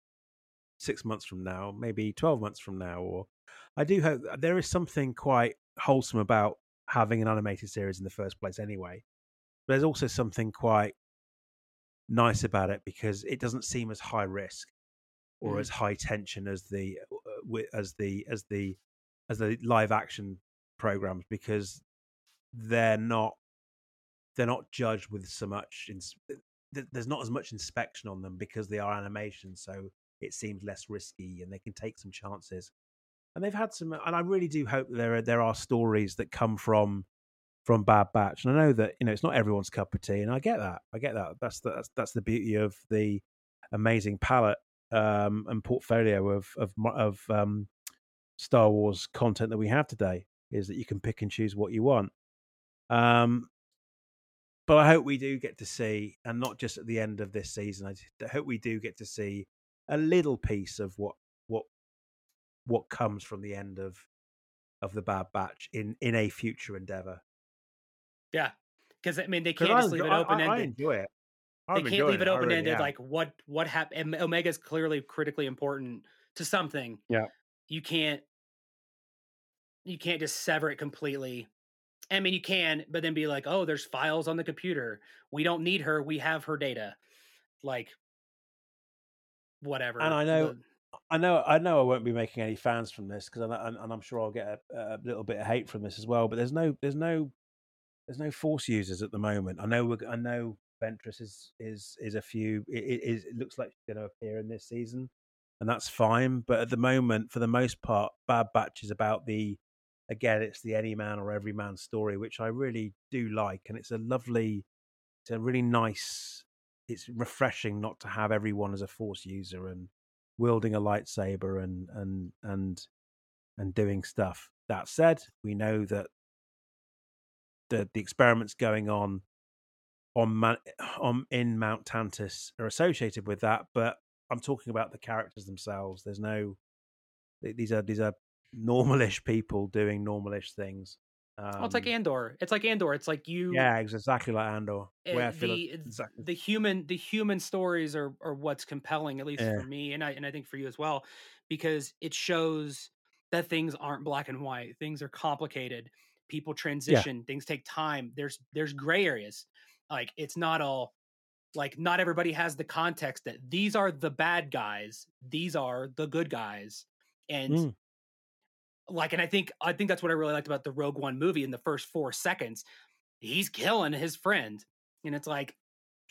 six months from now, maybe 12 months from now, or I do hope there is something quite wholesome about having an animated series in the first place anyway. But there's also something quite nice about it because it doesn't seem as high risk or mm. as high tension as the uh, as the as the as the live action programs because they're not they're not judged with so much. there's not as much inspection on them because they are animations, so it seems less risky and they can take some chances. And they've had some, and I really do hope that there are there are stories that come from from Bad Batch. And I know that you know it's not everyone's cup of tea, and I get that. I get that. That's the, that's that's the beauty of the amazing palette um, and portfolio of of of um, Star Wars content that we have today is that you can pick and choose what you want. Um, but I hope we do get to see, and not just at the end of this season. I hope we do get to see a little piece of what what what comes from the end of of the Bad Batch in in a future endeavor. Yeah, because I mean they can't just leave it open ended. I, I enjoy it. I'm they can't leave it open ended. Like what what happened? Omega is clearly critically important to something. Yeah, you can't you can't just sever it completely. I mean, you can, but then be like, oh, there's files on the computer. We don't need her. We have her data. Like, whatever. And I know, the, I know, I know, I won't be making any fans from this because, and, and I'm sure I'll get a, a, little bit of hate from this as well. But there's no, there's no, there's no force users at the moment. I know, I know, Ventress is is is a few. It, it, it looks like she's going to appear in this season, and that's fine. But at the moment, for the most part, Bad Batch is about the again, it's the any man or every man story, which I really do like, and it's a lovely, it's a really nice. It's refreshing not to have everyone as a force user and wielding a lightsaber and and and and doing stuff. That said, we know that the the experiments going on on <sighs> on in Mount Tantiss are associated with that, but I'm talking about the characters themselves. There's no these are these are normalish people doing normalish things. Um, well, it's like um Andor. It's like Andor. It's like you. Yeah, exactly like Andor. Where the like exactly. the human the human stories are are what's compelling, at least yeah. for me, and I and I think for you as well, because it shows that things aren't black and white. Things are complicated. People transition. Yeah. Things take time. There's there's gray areas. Like it's not all like not everybody has the context that these are the bad guys. These are the good guys. And mm like and i think i think that's what i really liked about the rogue one movie in the first four seconds. He's killing his friend and it's like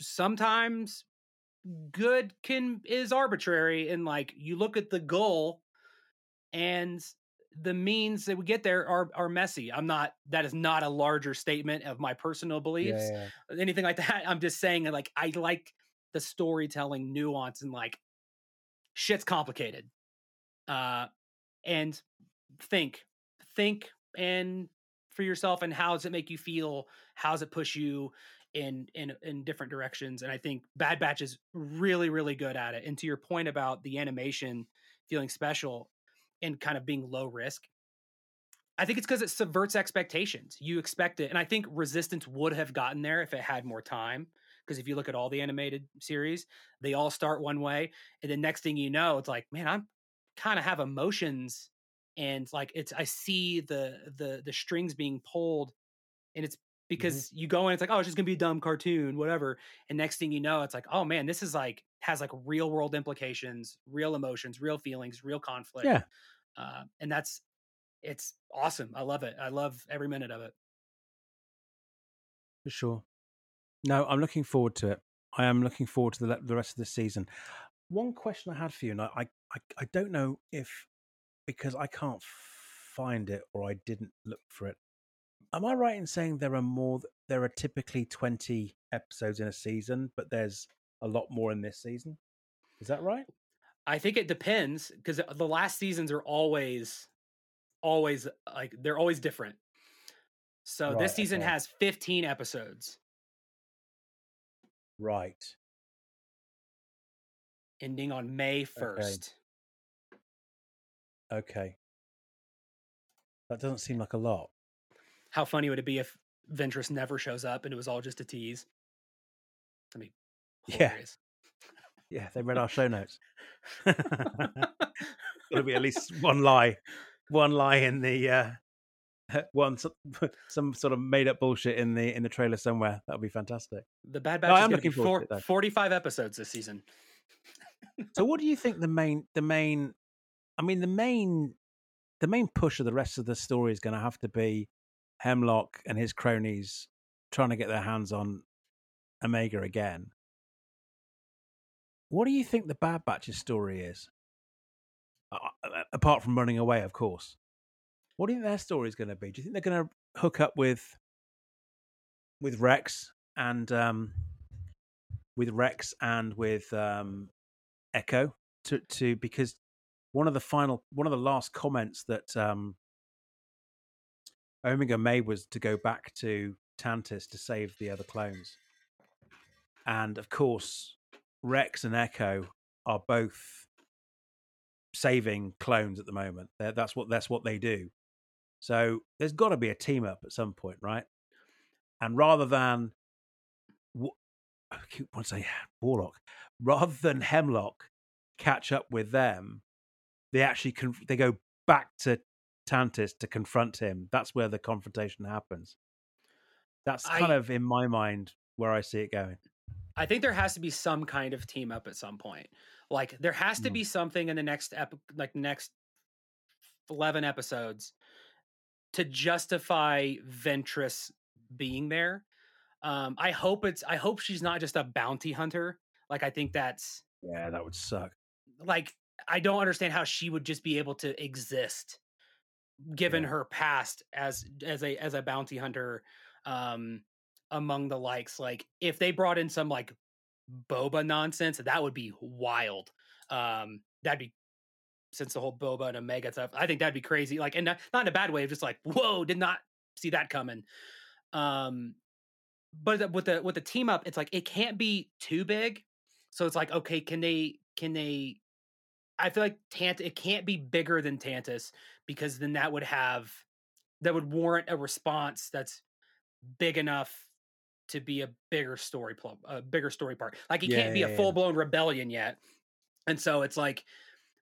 sometimes good can is arbitrary and like you look at the goal and the means that we get there are are messy. I'm not that is not a larger statement of my personal beliefs yeah, yeah. anything like <laughs> that. I'm just saying like i like the storytelling nuance and like shit's complicated. Uh and think think and for yourself and how does it make you feel? How does it push you in in in different directions? And i think bad batch is really really good at it. And to your point about the animation feeling special and kind of being low risk i think it's because it subverts expectations. You expect it and i think resistance would have gotten there if it had more time because if you look at all the animated series they all start one way and the next thing you know it's like man i'm kind of have emotions and like it's i see the the the strings being pulled and it's mm-hmm. because mm-hmm. you go in it's like oh it's just gonna be a dumb cartoon whatever and next thing you know it's like oh man this is like has like real world implications real emotions real feelings real conflict yeah uh, and that's it's awesome i love it i love every minute of it for sure no i'm looking forward to it i am looking forward to the, the rest of the season one question i had for you and I, I i don't know if because I can't find it or I didn't look for it. Am I right in saying there are more? There are typically twenty episodes in a season, but there's a lot more in this season. Is that right? I think it depends because the last seasons are always, always like they're always different. So right, this season okay. has 15 episodes. Right. Ending on May 1st. Okay. Okay. That doesn't seem like a lot. How funny would it be if Ventress never shows up and it was all just a tease? I mean, hilarious. yeah, yeah, they read our show notes. <laughs> It'll be at least <laughs> one lie, one lie in the uh, <laughs> one some sort of made up bullshit in the in the trailer somewhere. That would be fantastic. The Bad Batch no, is to be four, it, 45 episodes this season. so, what do you think the main the main I mean, the main the main push of the rest of the story is going to have to be Hemlock and his cronies trying to get their hands on Omega again. What do you think the Bad Batch's story is? Uh, apart from running away, of course. What do you think their story is going to be? Do you think they're going to hook up with with Rex and um, with Rex and with um, Echo to to because one of the final, one of the last comments that um, Omega made was to go back to Tantiss to save the other clones. And of course, Rex and Echo are both saving clones at the moment. They're, that's what that's what they do. So there's got to be a team up at some point, right? And rather than I keep want to say Warlock, rather than Hemlock catch up with them, they actually conf- they go back to Tantiss to confront him. That's where the confrontation happens. That's kind I, of in my mind where I see it going. I think there has to be some kind of team up at some point. Like there has to mm. be something in the next ep- like next 11 episodes to justify Ventress being there. Um I hope it's I hope she's not just a bounty hunter. Like I think that's Yeah, that would suck. Like I don't understand how she would just be able to exist given yeah. her past as as a as a bounty hunter um among the likes. Like if they brought in some like boba nonsense, that would be wild. Um, that'd be since the whole boba and omega stuff. I think that'd be crazy. Like, and not, not in a bad way, just like whoa, did not see that coming. Um, but with the with the team up, it's like it can't be too big. So it's like, okay, can they can they? I feel like Tant it can't be bigger than Tantiss because then that would have that would warrant a response that's big enough to be a bigger story plot, a bigger story part. Like it yeah, can't be yeah, a full blown yeah. rebellion yet. And so it's like,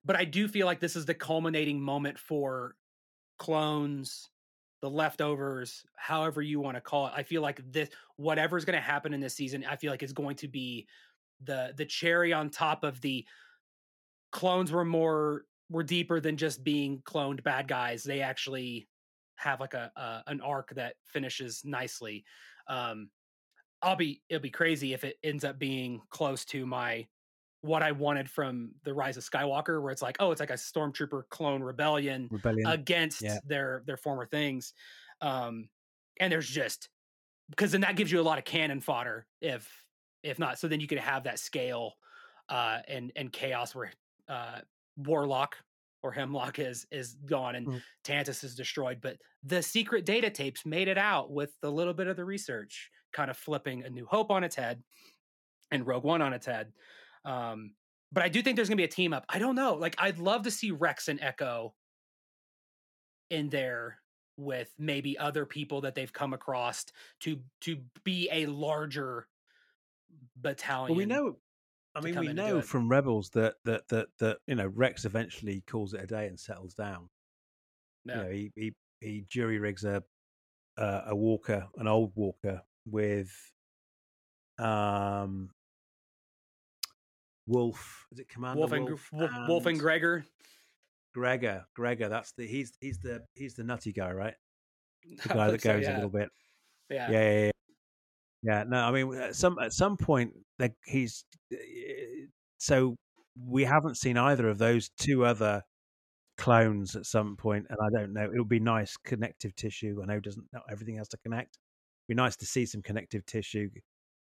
but I do feel like this is the culminating moment for clones, the leftovers, however you want to call it. I feel like this, whatever's going to happen in this season, I feel like is going to be the the cherry on top of the clones were more were deeper than just being cloned bad guys. They actually have like a, a an arc that finishes nicely. Um, I'll be it'll be crazy if it ends up being close to my what I wanted from the Rise of Skywalker, where it's like, oh, it's like a stormtrooper clone rebellion, rebellion. against yeah. their their former things. Um, and there's just because then that gives you a lot of cannon fodder, if if not, so then you could have that scale uh and and chaos where uh Warlock or Hemlock is is gone and mm. Tantiss is destroyed. But the secret data tapes made it out with a little bit of the research, kind of flipping a New Hope on its head and Rogue One on its head. Um, but I do think there's gonna be a team up. I don't know. Like I'd love to see Rex and Echo in there with maybe other people that they've come across to to be a larger battalion. Well, we know I mean, we know from Rebels that that that that you know Rex eventually calls it a day and settles down. Yeah. You know, he he he jury rigs a uh, a walker, an old walker with um Wolffe. Is it Commander Wolffe and, Wolffe, and, Wolffe and Gregor? Gregor, Gregor. That's the he's he's the he's the nutty guy, right? The guy that goes so, yeah. a little bit. Yeah. yeah. Yeah, yeah. No, I mean, at some at some point, like he's so we haven't seen either of those two other clones at some point, and I don't know. It would be nice connective tissue. I know doesn't not everything has to connect. It'd be nice to see some connective tissue,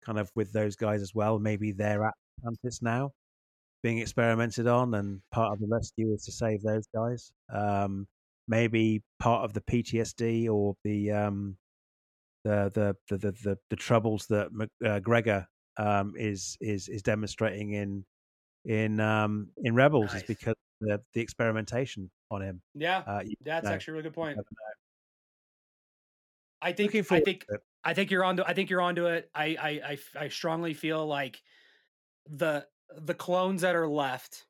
kind of with those guys as well. Maybe they're at Tantiss now, being experimented on, and part of the rescue is to save those guys. Um, maybe part of the PTSD or the um, the, the the the the, the troubles that uh, Gregor um, is is is demonstrating in in um, in Rebels nice. is because the the experimentation on him. Yeah, uh, that's know, actually a really good point. I think I think I think you're on to I think you're onto it. I, I I I strongly feel like the the clones that are left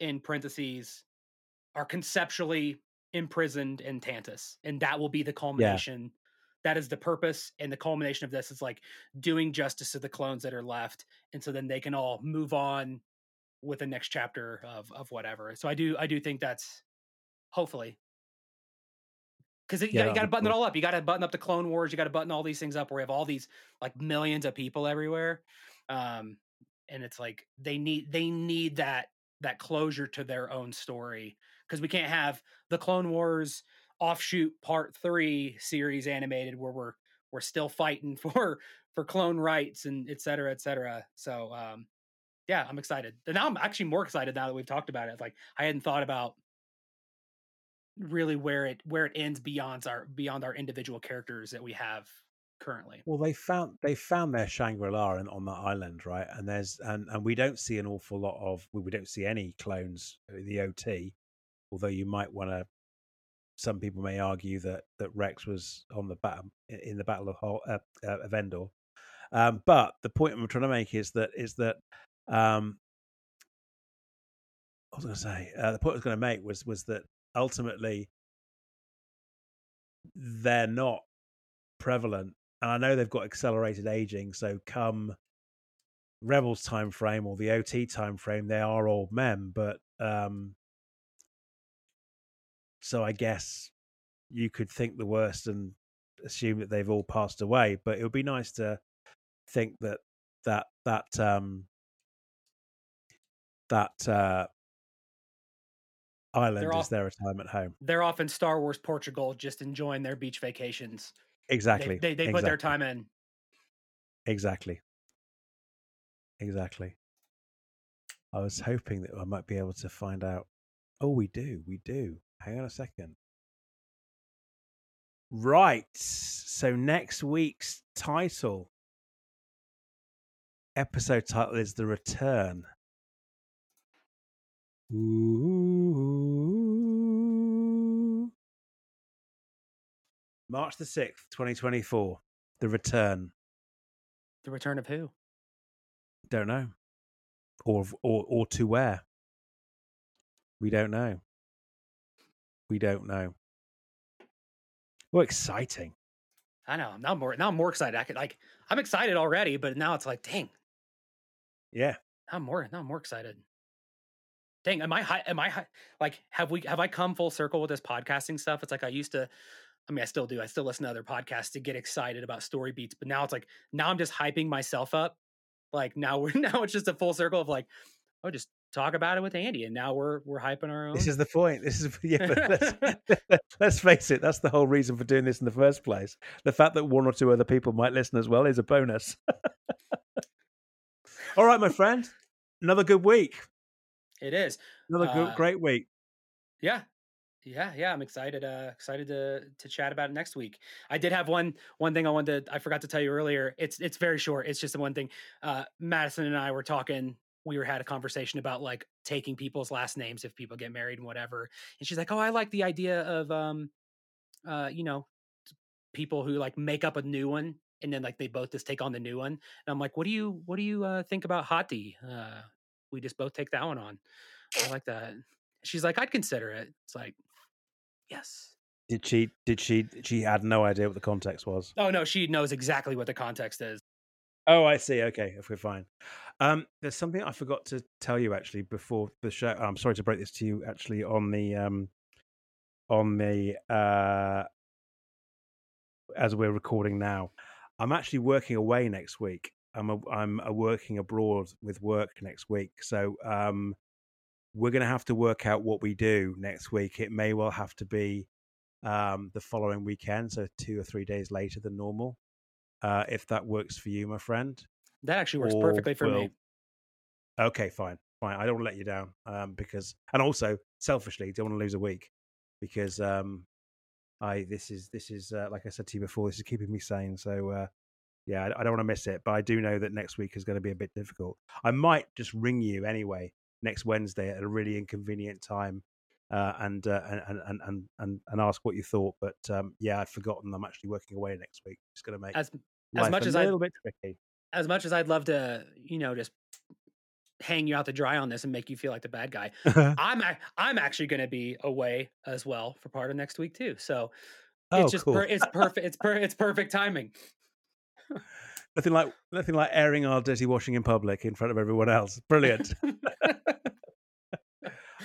in parentheses are conceptually imprisoned in Tantiss, and that will be the culmination that is the purpose and the culmination of this is like doing justice to the clones that are left and so then they can all move on with the next chapter of of whatever. So i do i do think that's hopefully. Because you, yeah, got to button it all up. You got to button up the clone wars you got to button all these things up where we have all these like millions of people everywhere um and it's like they need they need that that closure to their own story because we can't have the clone wars offshoot part three series animated where we're we're still fighting <laughs> for for clone rights and et cetera, et cetera. So um yeah, I'm excited. And now I'm actually more excited now that we've talked about it. Like I hadn't thought about really where it where it ends beyond our beyond our individual characters that we have currently. Well, they found they found their Shangri La on that island, right? And there's and and we don't see an awful lot of we don't see any clones in the OT, although you might want to. Some people may argue that that Rex was on the battle in the Battle of uh, uh, of Endor, um, but the point I'm trying to make is that is that um, I was going to say uh, the point I was going to make was was that ultimately they're not prevalent and I know they've got accelerated aging. So come Rebels time frame or the OT time frame, they are old men. But um, so I guess you could think the worst and assume that they've all passed away. But it would be nice to think that that that um, that uh, island they're is off, their retirement home. They're off in Star Wars Portugal, just enjoying their beach vacations. Exactly. They they, they exactly. put their time in. Exactly. Exactly. I was hoping that I might be able to find out. Oh, we do. We do. Hang on a second. Right. So next week's title, episode title is The Return. Ooh. March the 6th, 2024. The return. The return of who? Don't know. Or or or to where? We don't know. We don't know. Well, exciting. I know. Now I'm more now I'm more excited. I could like I'm excited already, but now it's like, dang. Yeah. I'm more now I'm more excited. Dang, am I high am I high, like have we have I come full circle with this podcasting stuff? It's like I used to I mean, I still do. I still listen to other podcasts to get excited about story beats, but now it's like now I'm just hyping myself up. Like now we're <laughs> now it's just a full circle of like, oh, just talk about it with Andy, and now we're we're hyping our own. This is the point. This is <laughs> yeah. let's, <laughs> <laughs> let's face it. That's the whole reason for doing this in the first place. The fact that one or two other people might listen as well is a bonus. All right, my friend. Another good week. It is another good, uh, great week. Yeah, yeah, yeah, I'm excited. Uh, excited to to chat about it next week. I did have one one thing I wanted. To, I forgot to tell you earlier. It's it's very short. It's just the one thing. Uh, Madison and I were talking. We were had a conversation about like taking people's last names if people get married and whatever. And she's like, "Oh, I like the idea of um, uh, you know, people who like make up a new one and then like they both just take on the new one." And I'm like, "What do you what do you uh, think about Hati? Uh, we just both take that one on. I like that." She's like, "I'd consider it." It's like Yes. Did she? Did she? She had no idea what the context was. Oh no, she knows exactly what the context is. Oh, I see. Okay, if we're fine. Um, there's something I forgot to tell you actually before the show. I'm sorry to break this to you. Actually, on the um, on the uh, as we're recording now, I'm actually working away next week. I'm a, I'm a working abroad with work next week. So um, we're going to have to work out what we do next week. It may well have to be um, the following weekend, so two or three days later than normal, uh, if that works for you, my friend. That actually works or perfectly for we'll... me. Okay, fine, fine. I don't want to let you down um, because, and also selfishly, don't want to lose a week because um, I this is this is uh, like I said to you before, this is keeping me sane. So uh, yeah, I, I don't want to miss it, but I do know that next week is going to be a bit difficult. I might just ring you anyway next Wednesday at a really inconvenient time uh, and, uh, and, and and and and ask what you thought. But um, yeah, I'd forgotten I'm actually working away next week. It's going to make as as much a as a little I'd, bit tricky. As much as I'd love to, you know, just hang you out to dry on this and make you feel like the bad guy. <laughs> I'm I'm actually going to be away as well for part of next week too. So it's oh, just cool. per, it's perfect. It's per, it's perfect timing. nothing like nothing like airing our dirty washing in public in front of everyone else. Brilliant. <laughs> <laughs>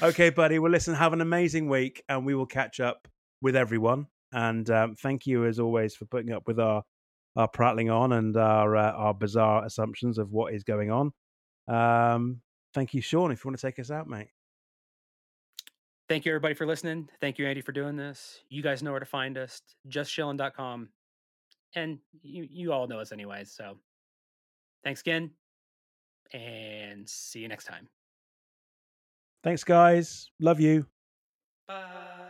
okay, buddy. Well, listen, have an amazing week, and we will catch up with everyone. And um, thank you, as always, for putting up with our our prattling on and our uh, our bizarre assumptions of what is going on. Um, thank you, Sean. If you want to take us out, mate. Thank you, everybody, for listening. Thank you, Andy, for doing this. You guys know where to find us. JustShillin.com. And you, you all know us anyways. So thanks again. And see you next time. Thanks, guys. Love you. Bye.